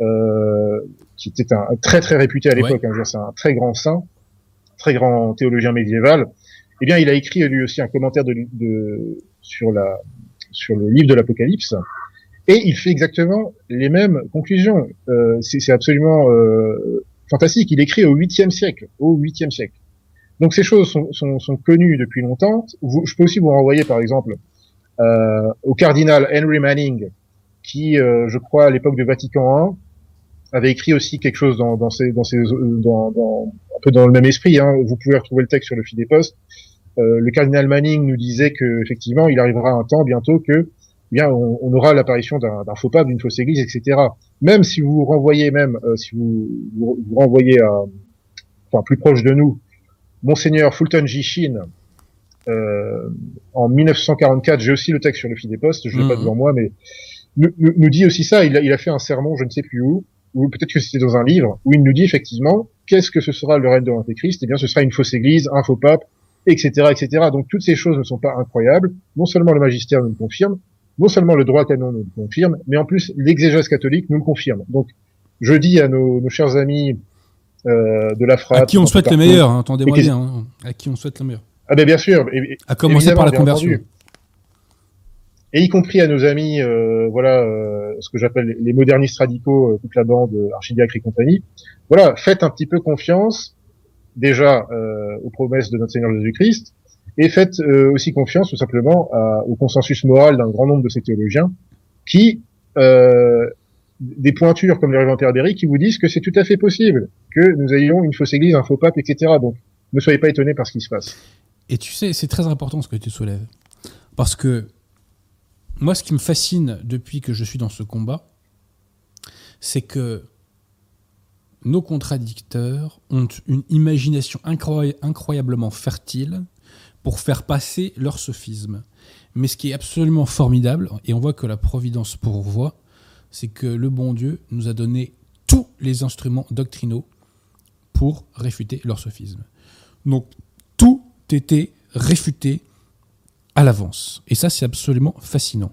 euh, qui était un, très très réputé à l'époque, hein, c'est un très grand saint, très grand théologien médiéval, eh bien il a écrit lui aussi un commentaire de, de sur la sur le livre de l'Apocalypse, et il fait exactement les mêmes conclusions. Euh, c'est absolument euh, fantastique. Il écrit au 8e siècle, au 8e siècle. Donc ces choses sont, sont, sont connues depuis longtemps. Je peux aussi vous renvoyer par exemple euh, au cardinal Henry Manning, qui, euh, je crois, à l'époque de Vatican I, avait écrit aussi quelque chose dans, dans, ces, dans, ces, dans, dans, un peu dans le même esprit. Hein. Vous pouvez retrouver le texte sur le fil des postes. Euh, le cardinal Manning nous disait que effectivement, il arrivera un temps bientôt que eh bien, on, on aura l'apparition d'un faux pape, d'une fausse église, etc. Même si vous renvoyez, même euh, si vous, vous, vous renvoyez à, enfin, plus proche de nous, Monseigneur Fulton J. Sheen, euh, en 1944, j'ai aussi le texte sur le fil des postes, je l'ai pas Mhm. devant moi, mais nous, nous, nous dit aussi ça. Il a, il a fait un sermon, je ne sais plus où, ou peut-être que c'était dans un livre, où il nous dit effectivement qu'est-ce que ce sera le règne de l'Antéchrist? Eh bien, ce sera une fausse église, un faux pape, etc., etc. Donc toutes ces choses ne sont pas incroyables. Non seulement le magistère nous le confirme, non seulement le droit canon nous le confirme, mais en plus l'exégèse catholique nous le confirme. Donc je dis à nos, nos chers amis euh, de la frappe, À qui on souhaite le meilleur, hein, entendez-moi bien. hein. À qui on souhaite le meilleur. Ah ben bien sûr, et- et- À commencer par la conversion. entendu. et y compris à nos amis, euh, voilà, euh, ce que j'appelle les modernistes radicaux, euh, toute la bande euh, archidiacre et compagnie. Voilà, faites un petit peu confiance déjà euh, aux promesses de notre Seigneur Jésus-Christ, et faites euh, aussi confiance tout simplement au consensus moral d'un grand nombre de ces théologiens qui euh, des pointures comme les réventaires Berry qui vous disent que c'est tout à fait possible que nous ayons une fausse église, un faux pape, etc. Donc ne soyez pas étonnés par ce qui se passe. Et tu sais, c'est très important ce que tu soulèves. Parce que moi, ce qui me fascine depuis que je suis dans ce combat, c'est que nos contradicteurs ont une imagination incroyablement fertile pour faire passer leur sophisme. Mais ce qui est absolument formidable, et on voit que la Providence pourvoit, c'est que le bon Dieu nous a donné tous les instruments doctrinaux pour réfuter leur sophisme. Donc tout était réfuté à l'avance. Et ça, c'est absolument fascinant.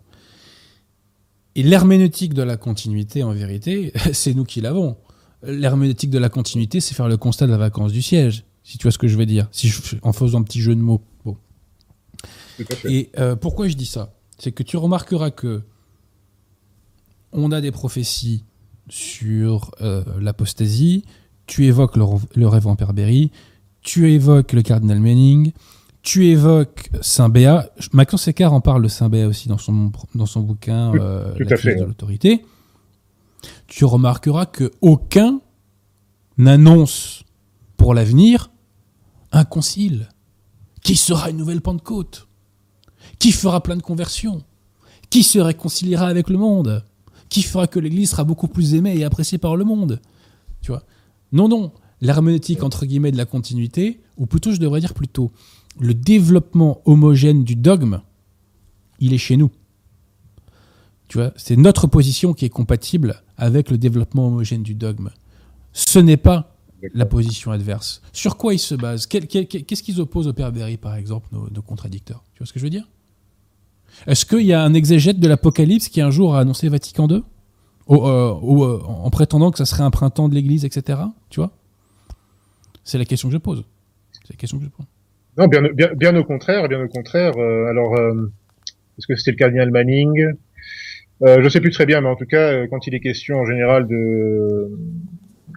Et l'herméneutique de la continuité, en vérité, c'est nous qui l'avons. L'herméneutique de la continuité, c'est faire le constat de la vacance du siège, si tu vois ce que je veux dire, si en faisant un petit jeu de mots. Bon. Et euh, pourquoi je dis ça? C'est que tu remarqueras que on a des prophéties sur euh, l'apostasie, tu évoques le, le rêve en Perberry, tu évoques le cardinal Manning, tu évoques Saint-Béat. Maxence Sécart en parle de Saint-Béat aussi dans son, dans son bouquin euh, La crise de l'autorité. Tu remarqueras que aucun n'annonce pour l'avenir un concile qui sera une nouvelle Pentecôte, qui fera plein de conversions, qui se réconciliera avec le monde, qui fera que l'Église sera beaucoup plus aimée et appréciée par le monde. Tu vois Non, non. L'herméneutique entre guillemets de la continuité, ou plutôt je devrais dire plutôt le développement homogène du dogme, il est chez nous. Tu vois, c'est notre position qui est compatible avec le développement homogène du dogme. Ce n'est pas la position adverse. Sur quoi ils se basent Qu'est-ce qu'ils opposent au Père Berry, par exemple, nos, contradicteurs? Tu vois ce que je veux dire? Est-ce qu'il y a un exégète de l'Apocalypse qui un jour a annoncé Vatican II euh, euh, En prétendant que ça serait un printemps de l'Église, etc. Tu vois? C'est la question que je pose. C'est la question que je pose. Non, bien, bien, bien, au contraire, bien au contraire. Euh, alors, est-ce que c'était le cardinal Manning? Euh, Je sais plus très bien, mais en tout cas, euh, quand il est question en général de,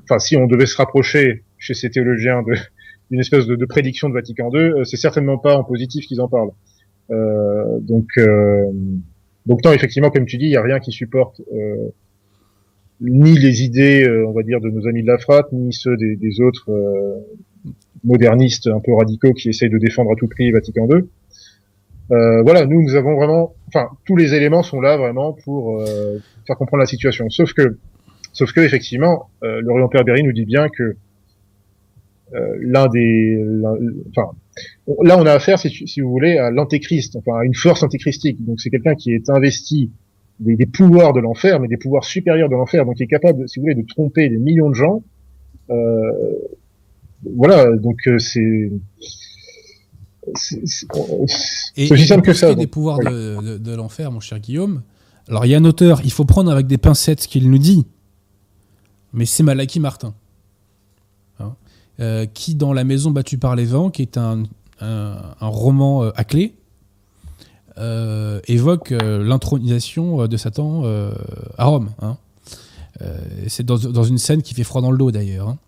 enfin, si on devait se rapprocher chez ces théologiens d'une espèce de, prédiction de Vatican II, c'est certainement pas en positif qu'ils en parlent. donc, donc non, effectivement, comme tu dis, il y a rien qui supporte ni les idées, on va dire, de nos amis de la frate, ni ceux des autres modernistes un peu radicaux qui essayent de défendre à tout prix Vatican II. Euh, voilà, nous, nous avons vraiment, enfin, tous les éléments sont là vraiment pour euh, faire comprendre la situation. Sauf que, sauf que effectivement, euh, l'Orient Père nous dit bien que euh, l'un des, enfin, là, on a affaire, si, si vous voulez, à l'antéchrist, enfin, à une force antéchristique. Donc, c'est quelqu'un qui est investi des, des pouvoirs de l'enfer, mais des pouvoirs supérieurs de l'enfer, donc qui est capable, si vous voulez, de tromper des millions de gens. Euh, voilà, donc euh, c'est c'est aussi simple que ça. des pouvoirs de, l'enfer, mon cher Guillaume. Alors, il y a un auteur, il faut prendre avec des pincettes ce qu'il nous dit, mais c'est Malaki Martin, hein, euh, qui, dans La maison battue par les vents, qui est un, un, roman euh, à clé, évoque l'intronisation de Satan à Rome. Hein. c'est dans, dans, une scène qui fait froid dans le dos, d'ailleurs. Hein.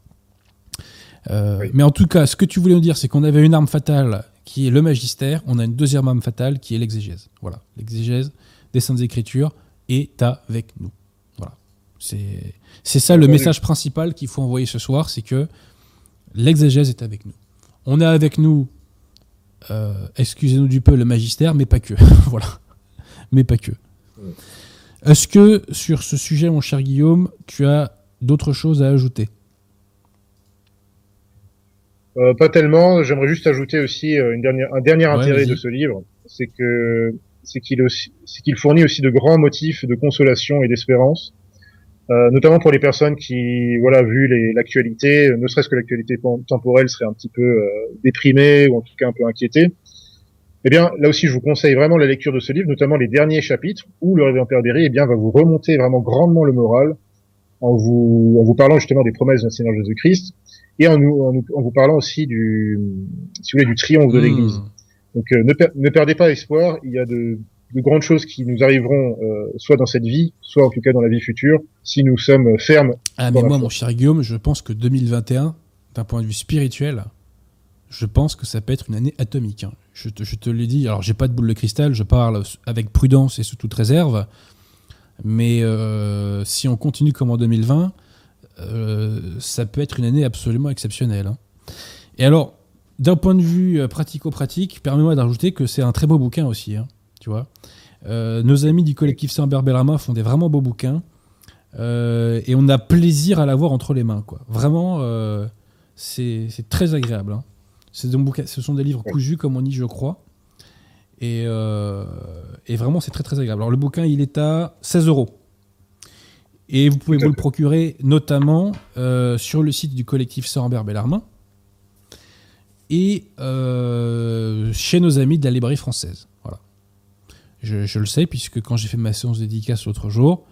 Euh, mais en tout cas, ce que tu voulais nous dire, c'est qu'on avait une arme fatale qui est le magistère, on a une deuxième arme fatale qui est l'exégèse. Voilà, l'exégèse des Saintes Écritures est avec nous. Voilà. C'est, c'est ça le message principal qu'il faut envoyer ce soir, c'est que l'exégèse est avec nous. On a avec nous, euh, excusez-nous du peu, le magistère, mais pas que. voilà. Mais pas que. Est-ce que sur ce sujet, mon cher Guillaume, tu as d'autres choses à ajouter? Euh, pas tellement. J'aimerais juste ajouter aussi euh, une dernière, un dernier intérêt de ce livre, c'est que c'est qu'il c'est qu'il fournit aussi de grands motifs de consolation et d'espérance, euh, notamment pour les personnes qui, voilà, vu l'actualité, ne serait-ce que l'actualité temporelle, serait un petit peu euh, déprimée ou en tout cas un peu inquiétée. Eh bien, là aussi, je vous conseille vraiment la lecture de ce livre, notamment les derniers chapitres où le révérend Père Berry, eh bien, va vous remonter vraiment grandement le moral en vous, en vous parlant justement des promesses d'un Seigneur Jésus-Christ et en, nous, en, vous parlant aussi du, si vous voulez, du triomphe de hmm. l'Église. Donc euh, ne, ne, perdez pas espoir, il y a de, de grandes choses qui nous arriveront euh, soit dans cette vie, soit en tout cas dans la vie future, si nous sommes fermes. Ah mais moi, mon cher Guillaume, je pense que 2021, d'un point de vue spirituel, je pense que ça peut être une année atomique. Hein. Je, te, je te l'ai dit, alors j'ai pas de boule de cristal, je parle avec prudence et sous toute réserve, mais euh, si on continue comme en 2020, euh, ça peut être une année absolument exceptionnelle. Hein. Et alors, d'un point de vue euh, pratico-pratique, permets-moi d'ajouter que c'est un très beau bouquin aussi. Hein. tu vois. Euh, nos amis du collectif Saint-Berbert font des vraiment beaux bouquins. Euh, et on a plaisir à l'avoir entre les mains, quoi. Vraiment, euh, c'est très agréable. hein. Des ce sont des livres cousus, comme on dit, je crois. Et, euh, et vraiment, c'est très très agréable. Alors, le bouquin, il est à 16 euros. Et vous pouvez vous le procurer notamment euh, sur le site du collectif Sorambert Bellarmin et euh, chez nos amis de la librairie française. Voilà. Je, je le sais puisque quand j'ai fait ma séance dédicace l'autre jour,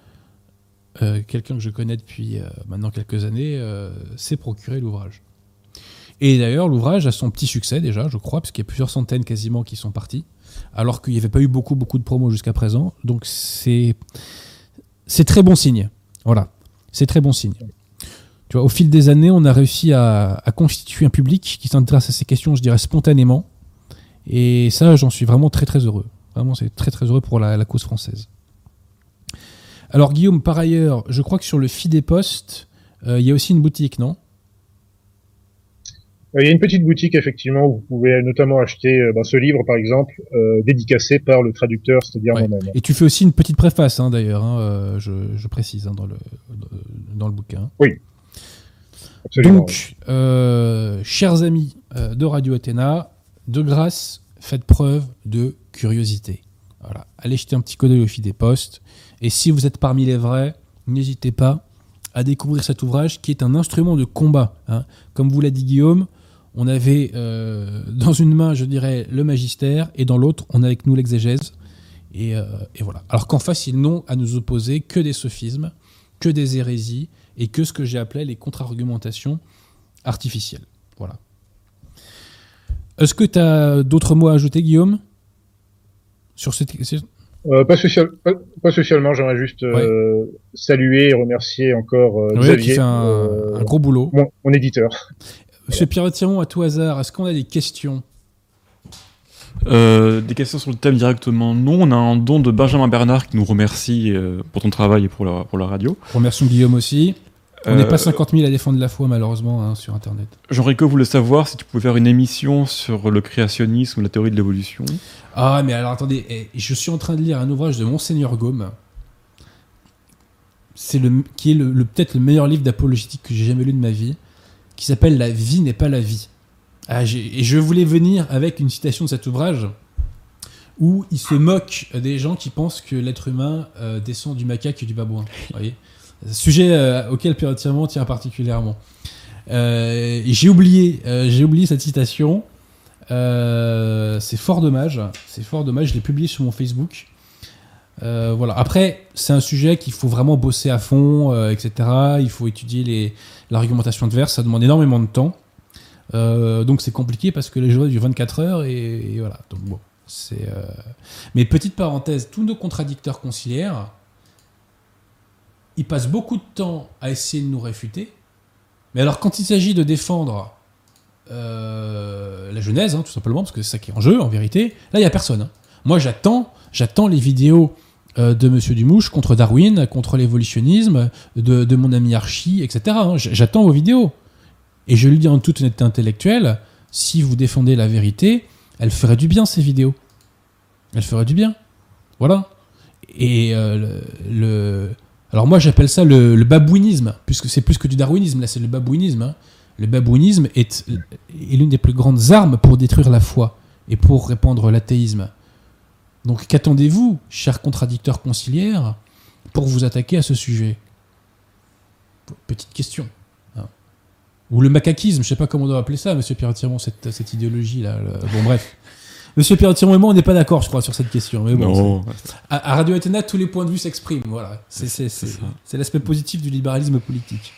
euh, quelqu'un que je connais depuis maintenant quelques années s'est procuré l'ouvrage. Et d'ailleurs, l'ouvrage a son petit succès déjà, je crois, parce qu'il y a plusieurs centaines quasiment qui sont partis, alors qu'il n'y avait pas eu beaucoup, beaucoup de promos jusqu'à présent. Donc c'est c'est très bon signe. Voilà, c'est très bon signe. Tu vois, au fil des années, on a réussi à, constituer un public qui s'intéresse à ces questions, je dirais, spontanément. Et ça, j'en suis vraiment très très heureux. Vraiment, c'est très très heureux pour la, cause française. Alors Guillaume, par ailleurs, je crois que sur le feed euh, il y a aussi une boutique, non? Il y a une petite boutique effectivement où vous pouvez notamment acheter euh, ben, ce livre par exemple euh, dédicacé par le traducteur, c'est-à-dire Ouais. moi-même. Et tu fais aussi une petite préface, hein, d'ailleurs, hein, euh, je, je précise hein, dans, le, dans le bouquin. Absolument. Donc, euh, chers amis euh, de Radio Athéna, de grâce, faites preuve de curiosité. Voilà. Allez jeter un petit coup d'œil au fil des postes. Et si vous êtes parmi les vrais, n'hésitez pas à découvrir cet ouvrage qui est un instrument de combat. hein. Comme vous l'a dit Guillaume, on avait euh, dans une main, je dirais, le magistère et dans l'autre, on a avec nous l'exégèse. Et, euh, et voilà. Alors qu'en face, ils n'ont à nous opposer que des sophismes, que des hérésies et que ce que j'ai appelé les contre-argumentations artificielles. Voilà. Est-ce que tu as d'autres mots à ajouter, Guillaume? Sur cette... Euh, pas, social, pas, pas socialement, j'aimerais juste euh, saluer et remercier encore euh, Ouais, Xavier, qui fait un, un gros boulot. mon, mon éditeur. Monsieur Pierre Tiron, à tout hasard, est-ce qu'on a des questions Euh, des questions sur le thème directement Non, on a un don de Benjamin Bernard qui nous remercie euh, pour ton travail et pour la, pour la radio. Remercions Guillaume aussi. On n'est Euh, pas 50 000 à défendre la foi, malheureusement, hein, sur Internet. Jean-Rico voulait savoir si tu pouvais faire une émission sur le créationnisme ou la théorie de l'évolution. Ah, mais alors attendez, eh, je suis en train de lire un ouvrage de Monseigneur Gaume. C'est le, qui est le, le- peut-être le meilleur livre d'apologétique que j'ai jamais lu de ma vie, qui s'appelle La vie n'est pas la vie. Ah, et je voulais venir avec une citation de cet ouvrage où il se moque des gens qui pensent que l'être humain euh, descend du macaque et du babouin. Sujet euh, auquel Pierre Tirement tient particulièrement. Euh, j'ai oublié, j'ai oublié cette citation. C'est fort dommage. C'est fort dommage. Je l'ai publié sur mon Facebook. Euh, voilà. Après, c'est un sujet qu'il faut vraiment bosser à fond, euh, etc. Il faut étudier l'argumentation adverse. Ça demande énormément de temps. Euh, donc c'est compliqué parce que les journées durent 24 heures et, voilà. Donc bon, c'est. Mais petite parenthèse, tous nos contradicteurs conciliaires, ils passent beaucoup de temps à essayer de nous réfuter. Mais alors quand il s'agit de défendre la Genèse, hein, tout simplement, parce que c'est ça qui est en jeu, en vérité. Là, il n'y a personne. hein. Moi, j'attends, j'attends les vidéos de Monsieur Dumouche contre Darwin, contre l'évolutionnisme, de, mon ami Archie, etc. hein. J'attends vos vidéos. Et je lui dis en toute honnêteté intellectuelle, si vous défendez la vérité, elle ferait du bien, ces vidéos. Elle ferait du bien. Voilà. Et euh, le, Alors moi, j'appelle ça le, babouinisme, puisque c'est plus que du darwinisme, là, c'est le babouinisme. hein. Le babouinisme est l'une des plus grandes armes pour détruire la foi et pour répandre l'athéisme. Donc qu'attendez-vous, chers contradicteurs conciliaires, pour vous attaquer à ce sujet? Petite question. hein. Ou le macaquisme, je sais pas comment on doit appeler ça, monsieur Pierre Tirmont, cette, cette idéologie-là. le- Bon, bref. Monsieur Pierre Tirmont et moi, on n'est pas d'accord, je crois, sur cette question. Mais bon, non, c'est- à, à Radio Athéna, tous les points de vue s'expriment. Voilà. C'est l'aspect positif du libéralisme politique.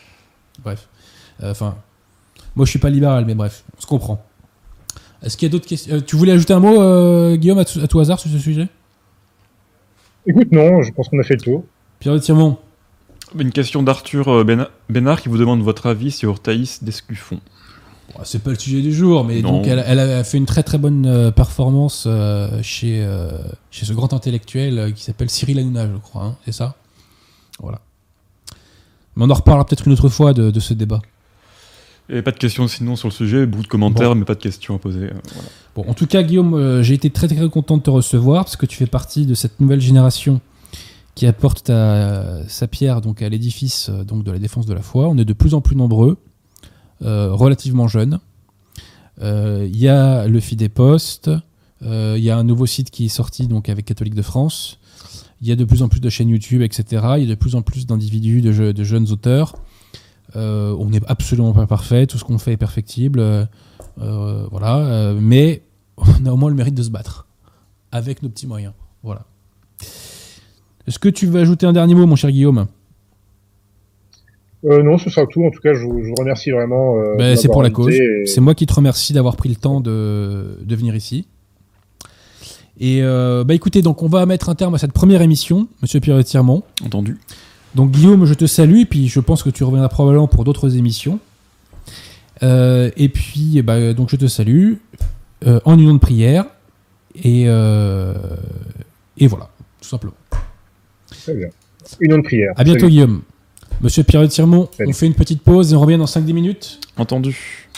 Bref. Euh, Enfin, moi, je suis pas libéral, mais bref, on se comprend. Est-ce qu'il y a d'autres questions? Euh, Tu voulais ajouter un mot, euh, Guillaume, à tout, à tout hasard sur ce sujet? Écoute, non, je pense qu'on a fait le tour. Pierre Tirmont Une question d'Arthur euh, Bénard qui vous demande votre avis sur Thaïs Descuffon. Bon, C'est pas le sujet du jour, mais Non. donc elle, elle a fait une très très bonne performance euh, chez, euh, chez ce grand intellectuel euh, qui s'appelle Cyril Hanouna, je crois. hein, c'est ça? Voilà. Mais on en reparlera peut-être une autre fois de, de ce débat. Et pas de questions sinon sur le sujet, beaucoup de commentaires, mais pas de questions à poser. euh, voilà. Bon, en tout cas, Guillaume, euh, j'ai été très très content de te recevoir parce que tu fais partie de cette nouvelle génération qui apporte ta- sa pierre donc à l'édifice euh, donc de la défense de la foi. On est de plus en plus nombreux, relativement jeunes. Il y a le Fidéposte, euh, il y a un nouveau site qui est sorti donc avec Catholique de France. Il y a de plus en plus de chaînes YouTube, etc. Il y a de plus en plus d'individus, de, je- de jeunes auteurs. Euh, on n'est absolument pas parfait, tout ce qu'on fait est perfectible. euh, euh, voilà, euh, mais on a au moins le mérite de se battre avec nos petits moyens. Voilà. Est-ce que tu veux ajouter un dernier mot, mon cher Guillaume? Euh, non, ce sera tout. En tout cas, je vous, je vous remercie vraiment. euh, Ben, C'est pour la cause. et- C'est moi qui te remercie d'avoir pris le temps de, de venir ici. Et euh, bah écoutez, donc on va mettre un terme à cette première émission, Monsieur Pierre Tirmont. Entendu. Donc Guillaume, je te salue, et puis je pense que tu reviendras probablement pour d'autres émissions. Euh, et puis, eh ben, donc je te salue euh, en union de prière, et, euh, et voilà, tout simplement. Très bien. Une autre prière. À bientôt Salut. Guillaume. Monsieur Pierre Tirmont, Salut. on fait une petite pause et on revient dans 5-10 minutes. Entendu.